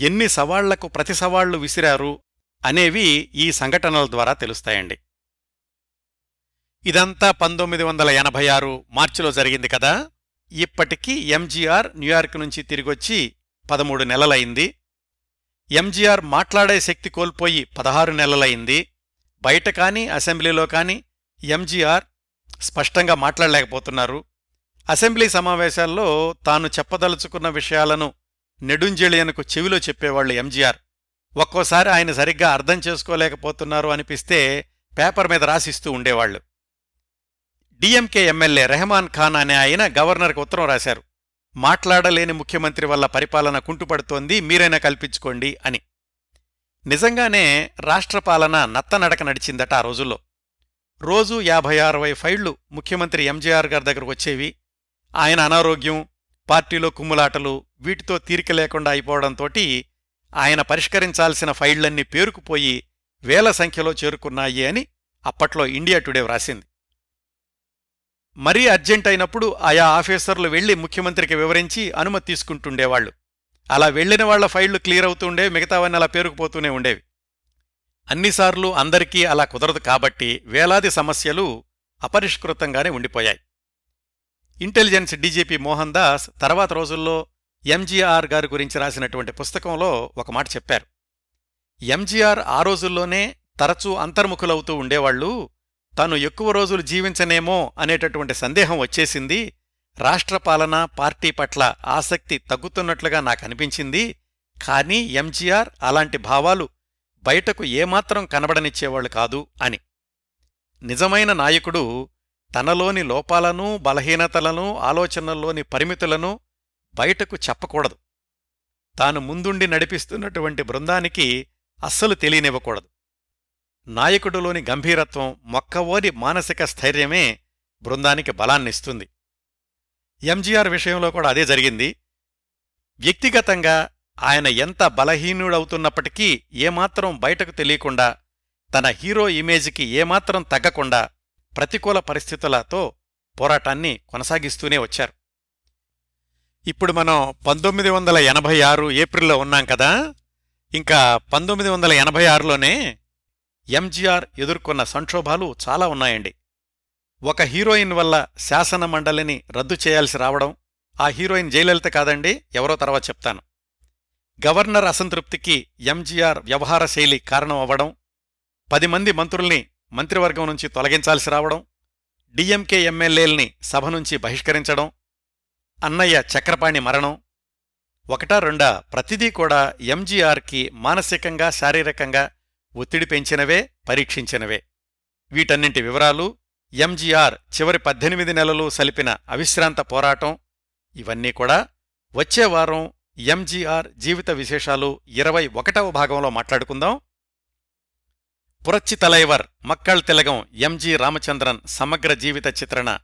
ఎన్ని సవాళ్ళకు ప్రతి సవాళ్ళు విసిరారు అనేవి ఈ సంఘటనల ద్వారా తెలుస్తాయండి. ఇదంతా పంతొమ్మిది వందల ఎనభై ఆరు మార్చిలో జరిగింది కదా? ఇప్పటికీ ఎంజీఆర్ న్యూయార్క్ నుంచి తిరిగొచ్చి పదమూడు నెలలైంది ఎంజీఆర్ మాట్లాడే శక్తి కోల్పోయి పదహారు నెలలైంది బయట కానీ అసెంబ్లీలో కానీ ఎంజీఆర్ స్పష్టంగా మాట్లాడలేకపోతున్నారు. అసెంబ్లీ సమావేశాల్లో తాను చెప్పదలుచుకున్న విషయాలను నెడుంజెళియనుకు చెవిలో చెప్పేవాళ్ళు ఎంజీఆర్. ఒక్కోసారి ఆయన సరిగ్గా అర్థం చేసుకోలేకపోతున్నారు అనిపిస్తే పేపర్ మీద రాసిస్తూ ఉండేవాళ్ళు డిఎంకే ఎమ్మెల్యే రెహమాన్ ఖాన్ అనే ఆయన గవర్నర్కి ఉత్తరం రాశారు. మాట్లాడలేని ముఖ్యమంత్రి వల్ల పరిపాలన కుంటుపడుతోంది మీరైనా కల్పించుకోండి అని. నిజంగానే రాష్ట్రపాలన నత్తనడక నడిచిందట ఆ రోజుల్లో. రోజూ యాభై అరవై ఫైళ్ళు ముఖ్యమంత్రి ఎంజీఆర్ గారి దగ్గరకు వచ్చేవి. ఆయన అనారోగ్యం పార్టీలో కుమ్ములాటలు వీటితో తీరిక లేకుండా అయిపోవడంతోటి ఆయన పరిష్కరించాల్సిన ఫైళ్ళన్నీ పేరుకుపోయి వేల సంఖ్యలో చేరుకున్నాయి అని అప్పట్లో ఇండియా టుడే వ్రాసింది. మరీ అర్జెంట్ అయినప్పుడు ఆయా ఆఫీసర్లు వెళ్ళి ముఖ్యమంత్రికి వివరించి అనుమతి తీసుకుంటుండేవాళ్ళు అలా వెళ్ళిన వాళ్ళ ఫైళ్ళు క్లియర్ అవుతుండే మిగతావన్నీ అలా పేరుకుపోతూనే ఉండేవి. అన్నిసార్లు అందరికీ అలా కుదరదు కాబట్టి వేలాది సమస్యలు అపరిష్కృతంగానే ఉండిపోయాయి. ఇంటెలిజెన్స్ డీజీపీ మోహన్ దాస్ తర్వాత రోజుల్లో ఎంజీఆర్ గారి గురించి రాసినటువంటి పుస్తకంలో ఒక మాట చెప్పారు. ఎంజీఆర్ ఆ రోజుల్లోనే తరచూ అంతర్ముఖులవుతూ ఉండేవాళ్ళు తాను ఎక్కువ రోజులు జీవించనేమో అనేటటువంటి సందేహం వచ్చేసింది. రాష్ట్రపాలన పార్టీ పట్ల ఆసక్తి తగ్గుతున్నట్లుగా నాకనిపించింది. కానీ ఎంజీఆర్ అలాంటి భావాలు బయటకు ఏమాత్రం కనబడనిచ్చేవాళ్ళు కాదు అని. నిజమైన నాయకుడు తనలోని లోపాలను బలహీనతలను ఆలోచనల్లోని పరిమితులను బయటకు చెప్పకూడదు. తాను ముందుండి నడిపిస్తున్నటువంటి బృందానికి అస్సలు తెలియనివ్వకూడదు. నాయకుడిలోని గంభీరత్వం మొక్కవోని మానసిక స్థైర్యమే బృందానికి బలాన్నిస్తుంది. ఎంజీఆర్ విషయంలో కూడా అదే జరిగింది. వ్యక్తిగతంగా ఆయన ఎంత బలహీనుడవుతున్నప్పటికీ ఏమాత్రం బయటకు తెలియకుండా తన హీరో ఇమేజ్కి ఏమాత్రం తగ్గకుండా ప్రతికూల పరిస్థితులతో పోరాటాన్ని కొనసాగిస్తూనే వచ్చారు. ఇప్పుడు మనం పంతొమ్మిది వందల ఎనభై ఆరు ఏప్రిల్లో ఉన్నాం కదా. ఇంకా పంతొమ్మిది వందల ఎనభై ఆరులోనే ఎంజీఆర్ ఎదుర్కొన్న సంక్షోభాలు చాలా ఉన్నాయండి. ఒక హీరోయిన్ వల్ల శాసన మండలిని రద్దు చేయాల్సి రావడం ఆ హీరోయిన్ జయలలిత కాదండి ఎవరో తర్వాత చెప్తాను. గవర్నర్ అసంతృప్తికి ఎంజీఆర్ వ్యవహార శైలి కారణం అవ్వడం పది మంది మంత్రుల్ని మంత్రివర్గం నుంచి తొలగించాల్సి రావడం డిఎంకే ఎమ్మెల్యేల్ని సభ నుంచి బహిష్కరించడం అన్నయ్య చక్రపాణి మరణం ఒకటా రెండా ప్రతిదీ కూడా ఎంజీఆర్కి మానసికంగా శారీరకంగా ఒత్తిడి పెంచినవే పరీక్షించినవే. వీటన్నింటి వివరాలు ఎంజీఆర్ చివరి పద్దెనిమిది నెలలు సలిపిన అవిశ్రాంత పోరాటం. ఇవన్నీ కూడా వచ్చే వారం ఎంజీఆర్ జీవిత విశేషాలు ఇరవై ఒకటవ భాగంలో మాట్లాడుకుందాం. పురచ్చి తలైవర్ మక్కళ్ తిలగం ఎంజి రామచంద్రన్ సమగ్ర జీవిత చిత్రణ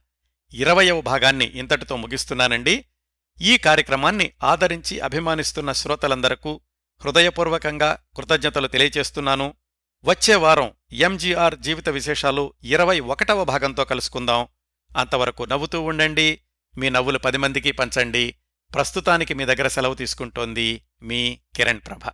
ఇరవయవ భాగాన్ని ఇంతటితో ముగిస్తున్నానండి. ఈ కార్యక్రమాన్ని ఆదరించి అభిమానిస్తున్న శ్రోతలందరకు హృదయపూర్వకంగా కృతజ్ఞతలు తెలియచేస్తున్నాను. వచ్చే వారం ఎంజీఆర్ జీవిత విశేషాలు ఇరవై ఒకటవ భాగంతో కలుసుకుందాం. అంతవరకు నవ్వుతూ ఉండండి. మీ నవ్వులు పది మందికి పంచండి. ప్రస్తుతానికి మీ దగ్గర సెలవు తీసుకుంటోంది మీ కిరణ్ ప్రభ.